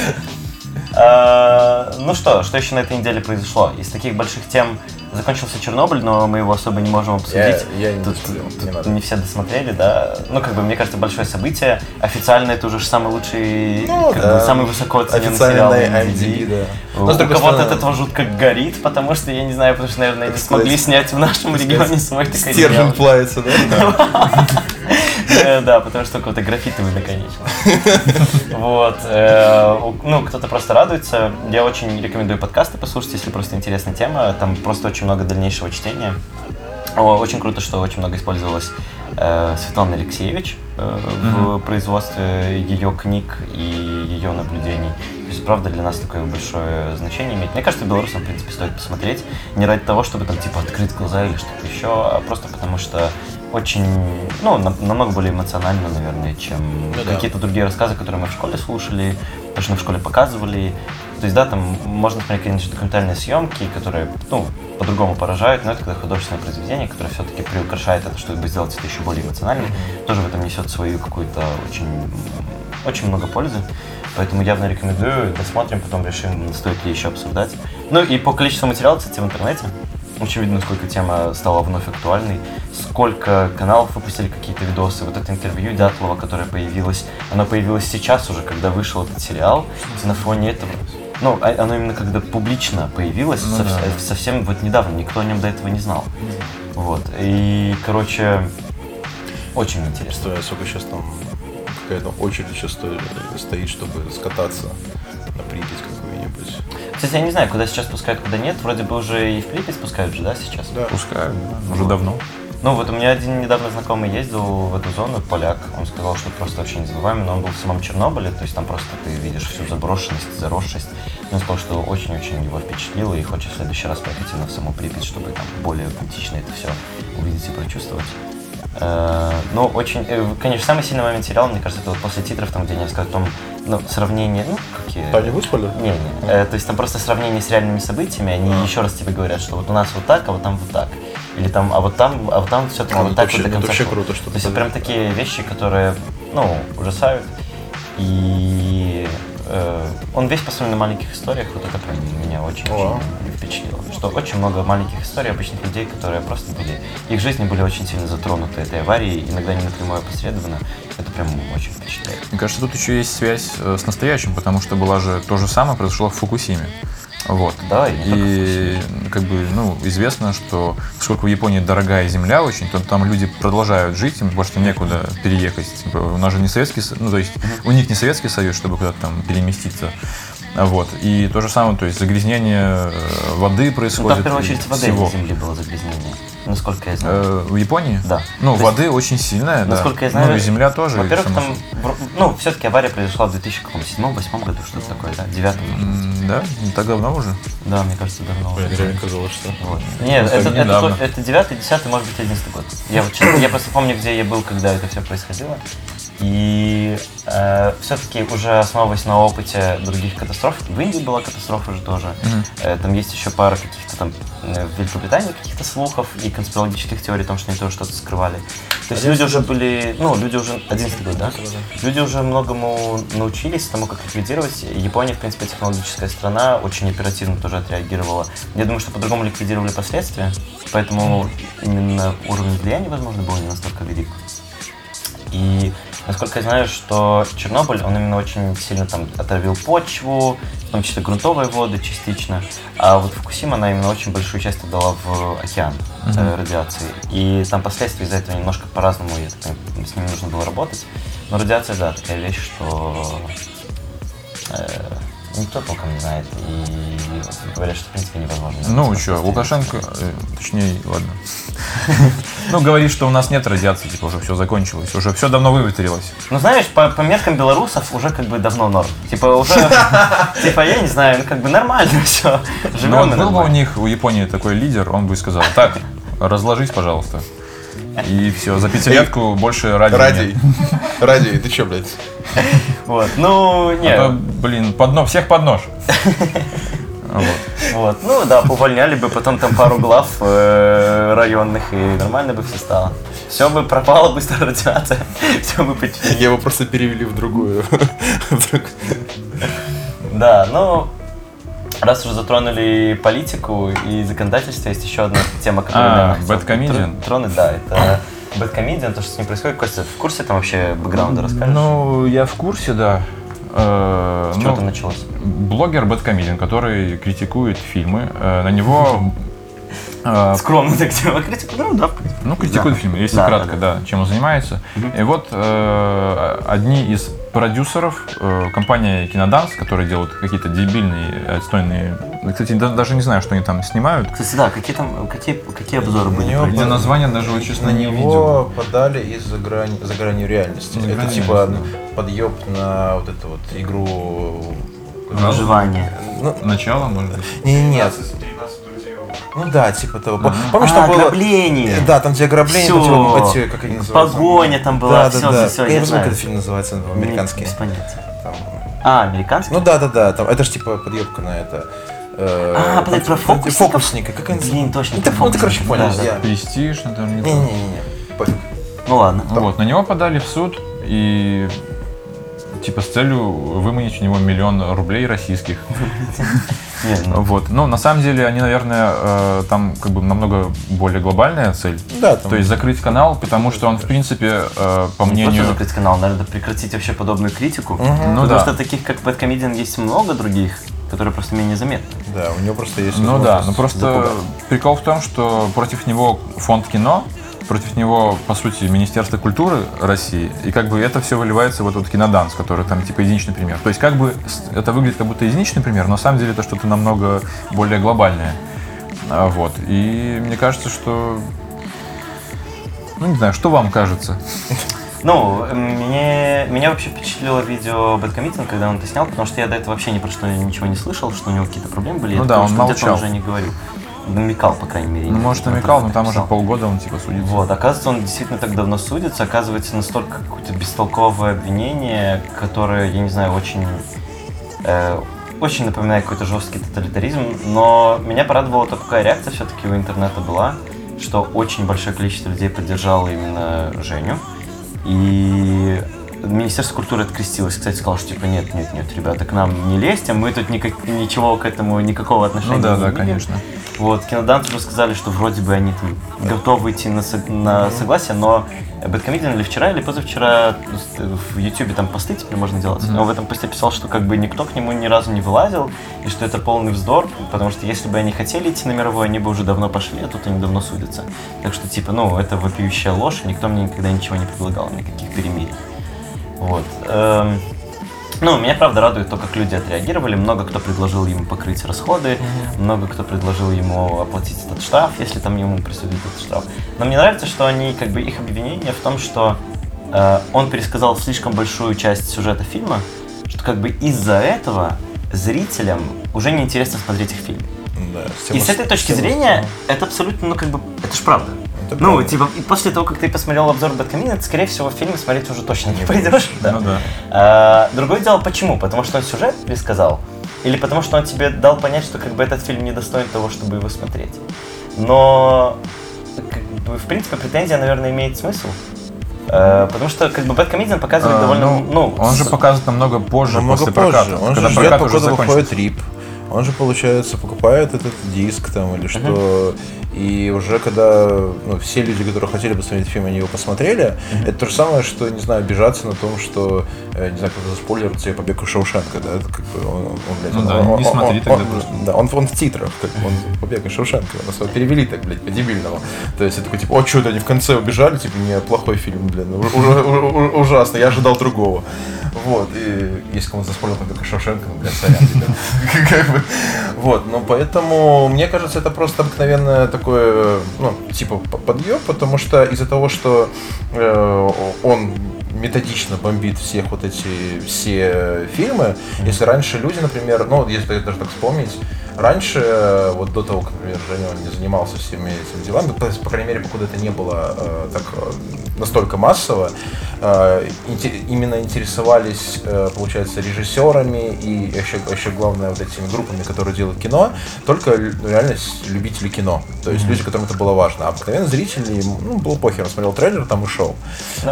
А, Ну что, что еще на этой неделе произошло? Из таких больших тем закончился Чернобыль, но мы его особо не можем обсудить. Я- я не Тут, смотрел, тут не надо. не все досмотрели, да. Ну, как бы, мне кажется, большое событие. Официально это уже самый лучший, Ну, как да. бы, самый высоко оцененный сериал на IMDb, да. У Но, с другой кого-то от этого жутко горит, потому что, я не знаю, потому что, наверное, не смогли снять в нашем регионе свой такой Стержень плавится, да? Э, Да, потому что какой-то графитовый наконечно. Вот. э, Ну, кто-то просто радуется. Я очень рекомендую подкасты послушать, если просто интересная тема. Там просто очень много дальнейшего чтения. Очень круто, что очень много использовалось э, Светлана Алексеевич в производстве ее книг и ее наблюдений. То есть, правда, для нас такое большое значение имеет. Мне кажется, белорусам, в принципе, стоит посмотреть. Не ради того, чтобы там, типа, открыть глаза или что-то еще, а просто потому что очень, ну, на- намного более эмоционально, наверное, чем Ну да. какие-то другие рассказы, которые мы в школе слушали, то, что нам в школе показывали. То есть, да, там можно смотреть, конечно, документальные съемки, которые, ну, по-другому поражают, но это когда художественное произведение, которое все-таки приукрашает это, чтобы сделать это еще более эмоциональным, тоже в этом несет свою какую-то очень, очень много пользы. Поэтому явно рекомендую, досмотрим, потом решим, стоит ли еще обсуждать. Ну и по количеству материала, кстати, в интернете, очень видно, сколько тема стала вновь актуальной, сколько каналов выпустили какие-то видосы. Вот это интервью Дятлова, которое появилось, оно появилось сейчас уже, когда вышел этот сериал, и на фоне этого. Ну, а- оно именно когда публично появилось, Ну сов- да. совсем вот недавно, никто о нем до этого не знал. Вот. И, короче, очень интересно. Представляю, сколько сейчас там какая-то очередь сейчас стоит, стоит, чтобы скататься на Припять какую-нибудь. Кстати, я не знаю, куда сейчас пускают, куда нет. Вроде бы уже и в Припять спускают же, да, сейчас? Да. Пускай, да, уже давно. Ну, вот у меня один недавно знакомый ездил в эту зону, поляк. Он сказал, что просто вообще незабываемо, но он был в самом Чернобыле, то есть там просто ты видишь всю заброшенность, заросшесть. И Он сказал, что очень-очень его впечатлило и хочет в следующий раз поехать именно в саму Припять, чтобы там более аутентично это все увидеть и прочувствовать. Э, Ну, очень, э, конечно, самый сильный момент сериала, мне кажется, это вот после титров, там, где они рассказывают о том, ну, сравнение, ну, какие... Таня выспали? Не, не. Э, то есть там просто сравнение с реальными событиями, они еще раз тебе говорят, что вот у нас вот так, а вот там вот так. Или там, а вот там, а вот там все-таки А, ну вот так вообще- вот до ну это конца вообще круто, что То есть ты это прям такие вещи, которые, ну, ужасают. И э, он весь построен на маленьких историях, вот это прям меня очень, О. очень впечатлило. Что очень много маленьких историй обычных людей, которые просто были, их жизни были очень сильно затронуты этой аварией, иногда не напрямую опосредованно. Это прям очень впечатляет. Мне кажется, тут еще есть связь э, с настоящим, потому что была же то же самое произошло в Фукусиме. Вот. Да, и И как бы, ну, известно, что поскольку в Японии дорогая земля очень, то там люди продолжают жить, им просто некуда переехать. Типа, у нас же не Советский Союз, ну, то есть у них не Советский Союз, чтобы куда-то там переместиться. Вот. И то же самое, то есть загрязнение э, воды Ну, происходит. там в первую очередь воды всего. на земле было загрязнение. Насколько я знаю. Э, В Японии? Да. Ну, То есть, воды очень сильная, да. Насколько я знаю, Ну, и земля тоже. Во-первых, там, ну, все-таки авария произошла в 2007-2008 году, что-то такое, да? Девятом, может быть. М, Да? Не так давно уже? Да, мне кажется, давно уже. Мне реально казалось, что... Вот. Нет, это, это, недавно. то- это 9 10 может быть, 11 год. Я, вот, честно, я просто помню, где я был, когда это все происходило. И все-таки уже основываясь на опыте других катастроф, в Индии была катастрофа же тоже. Э, там есть еще пара каких-то там э, в Великобритании каких-то слухов и конспирологических теорий о том, что они тоже что-то скрывали. То есть люди уже были, ну, люди уже, 11 год, да? Люди уже многому научились тому, как ликвидировать. Япония, в принципе, технологическая страна, очень оперативно тоже отреагировала. Я думаю, что по-другому ликвидировали последствия, поэтому именно уровень влияния, возможно, был не настолько велик. И насколько я знаю, что Чернобыль, он именно очень сильно там отравил почву, в том числе грунтовые воды частично. А вот Фукусима, она именно очень большую часть отдала в океан э, радиации. И там последствия из-за этого немножко по-разному, я так понимаю, с ними нужно было работать. Но радиация, да, такая вещь, что э, никто толком не знает. И говорят, что в принципе невозможно. Ну, что, Лукашенко, э, точнее, ладно. Ну, говорит, что у нас нет радиации, типа, уже все закончилось, уже все давно выветрилось. Ну, знаешь, по, по меркам белорусов уже как бы давно норм. Типа уже, типа, я не знаю, как бы нормально все. Но Живем и был бы у них, у Японии такой лидер, он бы сказал, так, разложись, пожалуйста. И все, за пятилетку больше радио Радий. нет. Радий, ты чё, блядь? Вот, ну, А то, нет. блин, под но- всех под нож. Вот. Вот, ну да, увольняли бы потом там пару глав э, районных, и нормально бы все стало. Все бы пропало быстро радиация, все бы почти. Его просто перевели в другую. Да, ну, раз уже затронули политику и законодательство, есть еще одна тема, которую, А, наверное, хотел тронуть, да, это Бэткомедиан, то, что с ним происходит. Костя, в курсе там вообще бэкграунда расскажешь? Ну, я в курсе, да. Э, с чего ну, там началось? блогер Бэткомедиан, который критикует фильмы, э, на него Скромно так делал критику, ну да, в принципе. Ну, критикует фильм, если Да, кратко, да, да, чем он занимается. И вот э, одни из продюсеров, э, компания Киноданс, которые делают какие-то дебильные, отстойные... Кстати, да- даже не знаю, что они там снимают. Кстати, да, какие там, какие, какие обзоры были? него Я название даже, вот, честно, На не видел. него подали из-за грани, за гранью реальности. За Это гранью типа подъеб на вот эту вот игру. Выживание. Ну, Начало, может быть. не, нет. 13 друзей. Ну да, типа того. Пом- Помнишь, а, там было... ограбление. Да, там где ограбление, там типа, эти, как они называются? Погоня там была, Да, все, да, да. все, Я я не знаю, как этот фильм называется, американский. Без понятия. Там. А, американский? Ну да, да, да. Там, это же типа подъебка на это. э, А, подожди, про там, фокусников? Фокусника, как они Блин, точно, Ну про ну, ты короче, понял. фокусников, да, я- Престиж, то. Не-не-не. пофиг. Ну ладно. Вот, на него подали в суд и типа с целью выманить у него миллион рублей российских. Ну, Вот. Но на самом деле они, наверное, э, там как бы намного более глобальная цель. Да, там. То есть закрыть канал, потому что он, в принципе, э, по не мнению... просто закрыть канал, надо прекратить вообще подобную критику. Ну потому да. что таких, как Бэткомедиан, есть много других, которые просто менее заметны. Да, у него просто есть Ну да, но просто запугать. прикол в том, что против него фонд кино, против него, по сути, Министерство культуры России, и как бы это все выливается в этот киноданс, который там типа единичный пример. То есть как бы это выглядит как будто единичный пример, но на самом деле это что-то намного более глобальное. А, Вот. И мне кажется, что... Ну, не знаю, что вам кажется? Ну, мне, меня вообще впечатлило видео Бэткомедиан, когда он это снял, потому что я до этого вообще ни про что ничего не слышал, что у него какие-то проблемы были. Ну Я да, думал, он молчал. уже не говорил. Намекал, по крайней мере. Ну, может, намекал, но там уже полгода он типа судится. Вот, оказывается, он действительно так давно судится, оказывается, настолько какое-то бестолковое обвинение, которое, я не знаю, очень, э, очень напоминает какой-то жесткий тоталитаризм, но меня порадовала то, какая реакция все-таки у интернета была, что очень большое количество людей поддержало именно Женю, и Министерство культуры открестилось, кстати, сказал, что типа нет, нет, нет, ребята, к нам не лезьте, мы тут никак, ничего к этому, никакого отношения Ну да, не да, имеем». конечно. Вот, киноданс уже сказали, что вроде бы они там готовы идти на, сог- на согласие, но Бэткомедиан или вчера, или позавчера в Ютубе там посты теперь можно делать. Он в этом посте писал, что как бы никто к нему ни разу не вылазил, и что это полный вздор, потому что если бы они хотели идти на мировой, они бы уже давно пошли, а тут они давно судятся. Так что, типа, ну, это вопиющая ложь, никто мне никогда ничего не предлагал, никаких перемирий. Вот. Эм, Ну, меня правда радует то, как люди отреагировали. Много кто предложил ему покрыть расходы, много кто предложил ему оплатить этот штраф, если там ему присудить этот штраф. Но мне нравится, что они, как бы, их обвинение в том, что э, он пересказал слишком большую часть сюжета фильма, что как бы из-за этого зрителям уже неинтересно смотреть их фильм. Да, И с этой точки зрения это абсолютно, ну как бы, это ж правда. Это ну, правда. типа, и после того, как ты посмотрел обзор Бэткомина, ты, скорее всего, фильмы смотреть уже точно не пойдешь. Ну да. А, другое дело, почему? Потому что он сюжет пересказал? Или потому что он тебе дал понять, что как бы этот фильм не достоин того, чтобы его смотреть? Но, как бы, в принципе, претензия, наверное, имеет смысл. Э, потому что, как бы, Бэткомедиан показывает А, довольно, ну, ну... он же с- показывает намного позже, Намного после позже. проката. Он когда же ждет, прокат уже закончится. выходит рип. Он же, получается, покупает этот диск там или что. И уже когда ну, все люди, которые хотели посмотреть фильм, они его посмотрели, это то же самое, что, не знаю, обижаться на том, что, э, не знаю, кто-то заспойлерит тебе побег из Шоушенка, да, это как бы он, он, блядь, Ну он- да, он- не он- смотри он- тогда он- просто. Да, он, он в титрах, как он побег из Шоушенка, нас его перевели так, блядь, по-дебильному. То есть это такой, типа, о, это они в конце убежали, типа, не, плохой фильм, блин, у- у- у- у- ужасно, я ожидал другого. Вот, и если кому-то заспорил побег из Шоушенка, ну, блядь, сорян, ребят. Как бы, Вот, ну, поэтому, мне кажется, это просто обыкновенное такое, ну, типа, подъем, потому что из-за того, что э, он методично бомбит всех вот эти все фильмы. Если раньше люди, например, ну, если даже так вспомнить, раньше, э, вот до того, как, например, Женя не занимался всеми этими делами, то есть, по крайней мере, покуда это не было э, так э, настолько массово, э, инте- именно интересовались, э, получается, режиссерами и еще, еще главное вот этими группами, которые делают кино, только лю- реально любители кино. То есть люди, которым это было важно. А обыкновенно зрители, ну, было похер, он смотрел трейлер, там и шел.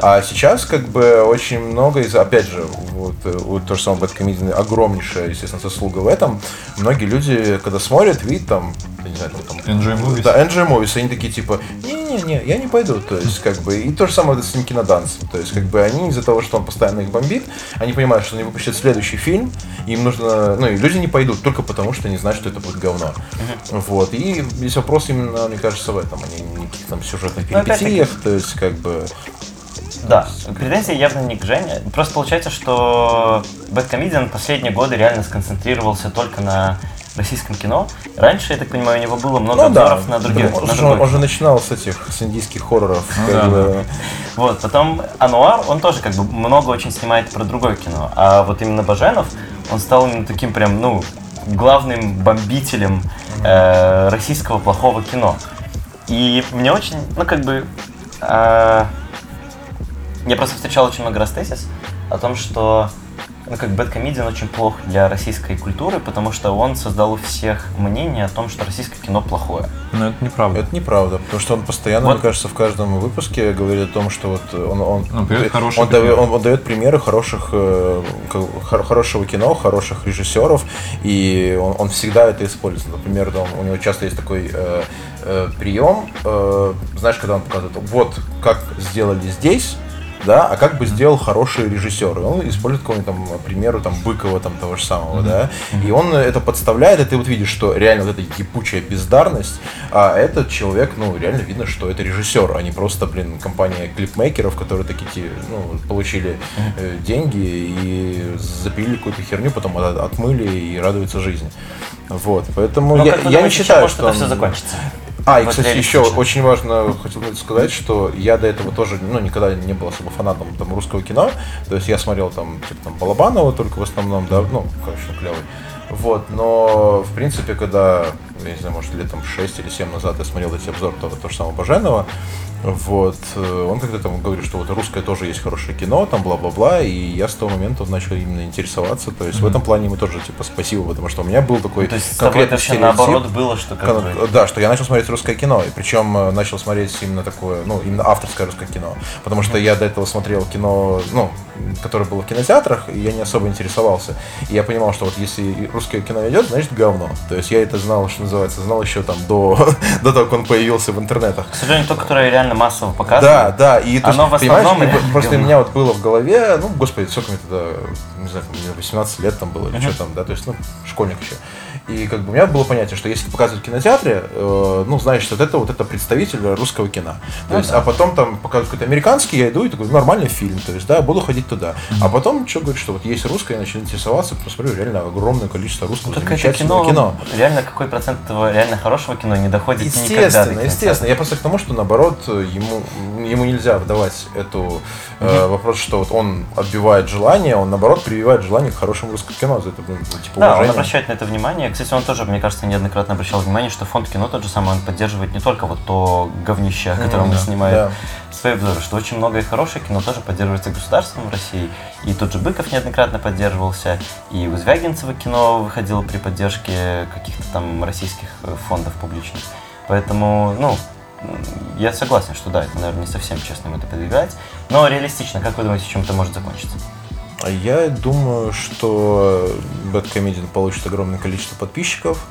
А сейчас, как бы, очень много из, опять же, вот, э, вот то же самое Бэткомедиан, огромнейшая, естественно, заслуга в этом. Многие люди, когда смотрят, видят там, я не знаю, там, Enjoy Movies. да, NG Movies, они такие типа, не-не-не, я не пойду, то есть как бы, и то же самое с ним кинодансом, то есть как бы они из-за того, что он постоянно их бомбит, они понимают, что они выпустят следующий фильм, им нужно, ну и люди не пойдут только потому, что они знают, что это будет говно, вот, и весь вопрос именно, мне кажется, в этом, а не никаких там сюжетных Ну, перипетиях, то есть как бы, Да, претензии явно не к Жене. Просто получается, что Бэткомедиан последние годы реально сконцентрировался только на российском кино. Раньше, я так понимаю, у него было много ну да, обзоров на других. он, на же- он же начинал с этих, с индийских хорроров, Ну да, бы, Вот, потом Ануар, он тоже как бы много очень снимает про другое кино. А вот именно Баженов, он стал именно таким прям, ну, главным бомбителем э, российского плохого кино. И мне очень, ну, как бы... э, я просто встречал очень много растезис о том, что ну, как Бэткомедиан очень плох для российской культуры, потому что он создал у всех мнение о том, что российское кино плохое. Но это неправда. Это неправда, потому что он постоянно, Вот. мне кажется, в каждом выпуске говорит о том, что вот он, он, Ну, дает хороший он, дает, он, он дает примеры хороших, э, хорошего кино, хороших режиссеров, и он, он всегда это использует. Например, он- у него часто есть такой э, э, прием, э, знаешь, когда он показывает, вот как сделали здесь, да, а как бы сделал хороший режиссер. И он использует какого-нибудь там, к примеру, там, Быкова, там, того же самого, да, и он это подставляет, и ты вот видишь, что реально вот эта ебучая бездарность, а этот человек, ну, реально видно, что это режиссер, а не просто, блин, компания клипмейкеров, которые такие, ну, получили э, деньги и запилили какую-то херню, потом от- отмыли и радуются жизни. Вот, поэтому Но я, вы я не думаете, чем считаю, может что это все он- закончится? А, и, кстати, еще очень важно хотел сказать, что я до этого тоже, ну, никогда не был особо фанатом там русского кино. То есть я смотрел там, типа, там Балабанова только в основном, да, ну, конечно, клевый. Вот, но, в принципе, когда, я не знаю, может, лет там 6 или 7 назад я смотрел эти обзоры того, того же самого Баженова, вот, э, он когда там говорит, что вот русское тоже есть хорошее кино, там бла-бла-бла, и я с того момента начал именно интересоваться, то есть в этом плане ему тоже, типа, спасибо, потому что у меня был такой Ну, То есть конкретный стереотип. наоборот было, что как Кон-. Да, что я начал смотреть русское кино, и причем э, начал смотреть именно такое, ну, именно авторское русское кино. Потому что я до этого смотрел кино, ну, которое было в кинотеатрах, и я не особо интересовался. И я понимал, что вот если русское кино идет, значит говно. То есть я это знал, что называется, знал еще там до, до того, как он появился в интернетах. К сожалению, то, которое реально массово Да, показывают. да, и то Оно есть, в понимаешь, основном и реально просто у меня вот было в голове, ну, господи, сколько мне тогда, не знаю, мне 18 лет там было, или что там, да, то есть, ну, школьник еще. И как бы у меня было понятие, что если показывают в кинотеатре, э, ну, знаешь, вот это вот это представитель русского кино. То есть, а потом там показывают какой-то американский, я иду и такой, нормальный фильм, то есть, да, буду ходить туда. А потом, что говорит, что вот есть русское, я начал интересоваться, посмотрю, реально огромное количество русского это замечательного кино, кино. реально какой процент этого реально хорошего кино не доходит никогда до Естественно, естественно. Я просто к тому, что наоборот ему, ему нельзя выдавать эту э, вопрос, что вот он отбивает желание, он наоборот прививает желание к хорошему русскому кино. За это, ну, типа, Да, он уважение. обращает на это внимание. Кстати, он тоже, мне кажется, неоднократно обращал внимание, что фонд кино тот же самый, он поддерживает не только вот то говнище, о котором он да, снимает да. свои обзоры, что очень многое хорошее кино тоже поддерживается государством в России. И тот же Быков неоднократно поддерживался, и у Звягинцева кино выходило при поддержке каких-то там российских э, фондов публичных. Поэтому, ну, я согласен, что да, это, наверное, не совсем честно это продвигать. Но реалистично, как вы думаете, чем это может закончиться? А Я думаю, что Bad Comedian получит огромное количество подписчиков,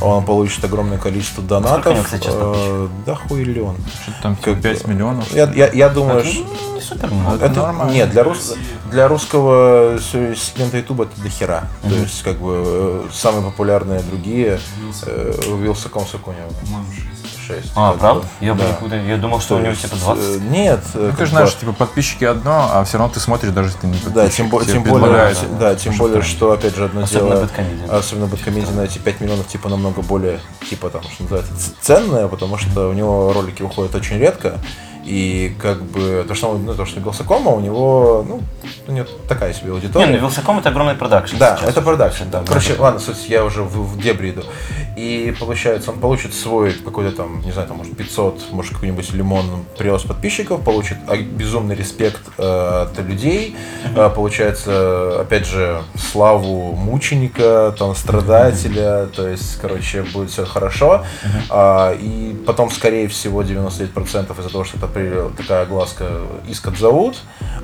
он получит огромное количество донатов. Сколько у кстати, сейчас Э, Да хуй ли он. Что-то там Как бы- 5 миллионов. Я, я, я думаю, Это что... ну, не супер много. Это нормально. Нет, для, рус... для русского сегмента YouTube это до хера. То есть, как бы, э, самые популярные другие э, Вилсаком Сакунева. По-моему, 6. 6. А, правда? Я, да. никуда- я думал, что у него типа 20. Э, Нет. э, Ну, как ты же знаешь, типа подписчики одно, а все равно ты смотришь, даже если ты не подписчик. Да, тем, тем более, да, тем более, что опять же одно Особенно дело, Bad-Comedian. особенно Бэткомедиан, эти 5 миллионов типа намного более, типа там, что называется, ценное, потому что у него ролики выходят очень редко, и как бы то, что, он- ну, то, что Wylsacom а, у него, ну, у него такая себе Не, аудитория. ну Wylsacom это огромный продакшн. Да, сейчас это продакшн, да. Короче, да. ладно, суть, я уже в, в дебри иду. И получается, он получит свой какой-то там, не знаю, там, может, 500, может, какой-нибудь лимон прирост подписчиков, получит а, безумный респект э, от людей, Э, получается, опять же, славу мученика, там, страдателя, то есть, короче, будет все хорошо. А, и потом, скорее всего, 99% из-за того, что это такая огласка иск отзовут,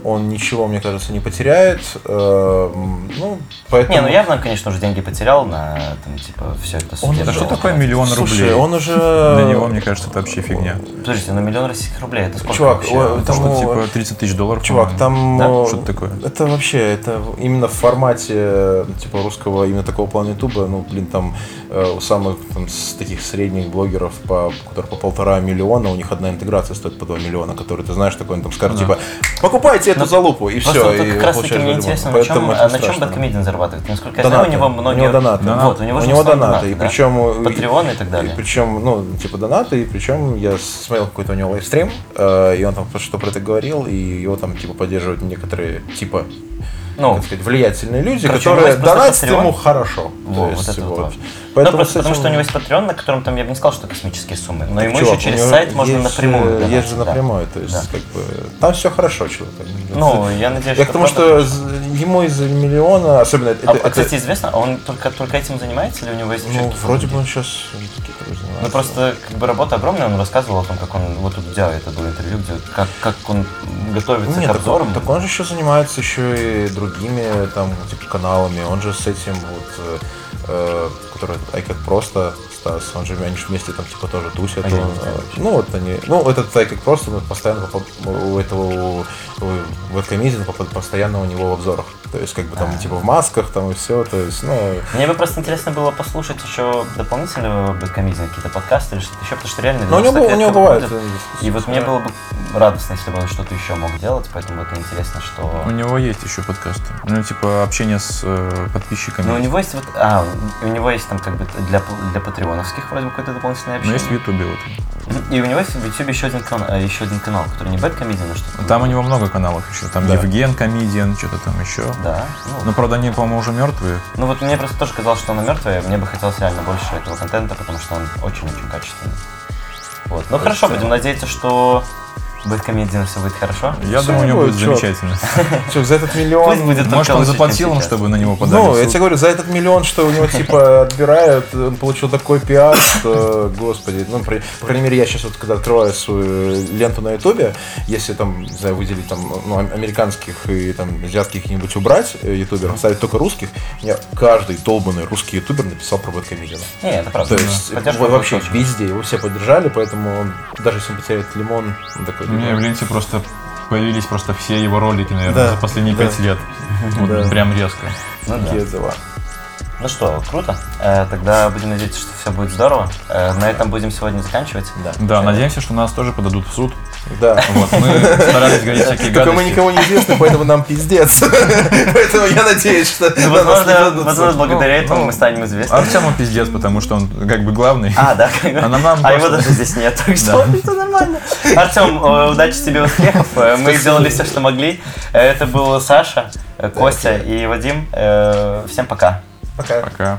он ничего, мне кажется, не потеряет. Э, ну, поэтому... Не, ну явно, конечно, уже деньги потерял на, там, типа, все это Он. Да что такое миллион Слушай, рублей? он уже... Для него, мне кажется, это вообще фигня. Подождите, ну миллион российских рублей, это сколько Чувак, вообще? о, Это там, что, типа 30 тысяч долларов? Чувак, там... Да? Что-то такое. Это вообще, это именно в формате, типа, русского, именно такого плана ютуба, ну, блин, там, у самых, там, с таких средних блогеров, по, которые по полтора миллиона, у них одна интеграция стоит по 2 миллиона, который, ты знаешь, такой, он там скажет, типа, покупайте эту Ну, залупу, и все, вот и как раз таки мне интересно, на чем, а на чем. Бэткомедиан зарабатывает? Насколько я знаю, у Донаты. него У многие... него донаты. Вот, у него, У него основном донаты, и да? причем... Патреоны и так далее. И причем, ну, типа донаты, и причем я смотрел какой-то у него лайвстрим, э, и он там что про это говорил, и его там типа поддерживают некоторые, типа, Ну, как сказать, влиятельные люди, короче, которые донатят ему хорошо. Во, вот это вот важно. Поэтому ну, просто этим- потому что у него есть Patreon, на котором там я бы не сказал, что космические суммы, но ему Чувак, еще через сайт можно есть напрямую. же- донатить, Есть же да. напрямую, то есть, Да. как бы, там все хорошо, человек. Ну, я надеюсь, Я что правда. з- ему из миллиона, особенно это, А, это- кстати, известно, а он только, только этим занимается или у него есть ну, вроде бы он сейчас. Ну просто как бы работа огромная, он рассказывал о том, как он вот тут делает это было интервью, где как, как он готовится Нет, к так, обзорам. он- так он же еще занимается еще и другими там типа каналами. Он же с этим вот, э, э, который Ай как просто Стас, он же они же вместе там типа тоже тусят. А он, э, ну вот они, ну этот Ай как просто ну, постоянно у этого у, попад- постоянно у него в обзорах. То есть как бы там типа в масках там и все, то есть ну Мне бы просто интересно было послушать еще дополнительно бэткомедиан, какие-то подкасты или что-то еще, потому что реально Но у него, у него бывает. э, И вот мне было бы радостно, если бы он что-то еще мог делать, поэтому это интересно, что... У него есть еще подкасты. Ну, типа общение с э, подписчиками. Ну, у него есть вот, а, у него есть там как бы для, для патреоновских вроде бы какое-то дополнительное Но общение. есть в Ютубе вот. И у него есть в YouTube еще один, канал, э, еще один канал, который не Бэткомедиан, а что-то. Там у него много каналов еще. Там Да. Евген Комедиан, что-то там еще. Да. Ну, Но, правда, они, по-моему, уже мертвые. Ну вот мне просто тоже казалось, что он мертвый, мне бы хотелось реально больше этого контента, потому что он очень-очень качественный. Вот. Ну хорошо, будем надеяться, что Бэткомедиан все будет хорошо. Я Всё думаю, у него будет будет замечательно. Что, за этот миллион... Пусть будет Может, только он лучше, заплатил чем им, сейчас. чтобы на него подали Ну, в я суд? тебе говорю, за этот миллион, что у него типа отбирают, он получил такой пиар, что, господи, ну, при- по крайней мере, я сейчас вот, когда открываю свою ленту на ютубе, если там, не знаю, выделить там, ну, ам- американских и там азиатских каких-нибудь убрать э, ютуберов, оставить только русских, мне каждый долбанный русский ютубер написал про Бэткомедиана. Не, это правда. То есть, Поддержка будет вообще очень. везде, его все поддержали, поэтому он, даже если он потеряет лимон, он такой... У меня в ленте просто появились просто все его ролики, наверное, Да, за последние да. пять лет. Вот Да. прям резко. Ну да. Такие дела. Ну что, круто. Э, тогда будем надеяться, что все будет здорово. Э, на этом будем сегодня заканчивать. Да. Да, надеемся, что нас тоже подадут в суд. Да. Вот, мы старались говорить всякие Только мы гадости. никому не известны, поэтому нам пиздец. Поэтому я надеюсь, что... Ну, возможно, благодаря этому ну, мы станем известны. Артему пиздец, потому что он как бы главный. А, да. А нам- нам А его даже здесь нет, так что это нормально. Артем, э, удачи тебе, успехов. Мы сделали все, что могли. Это был Саша, Костя и Вадим. Всем пока. Okay. Okay.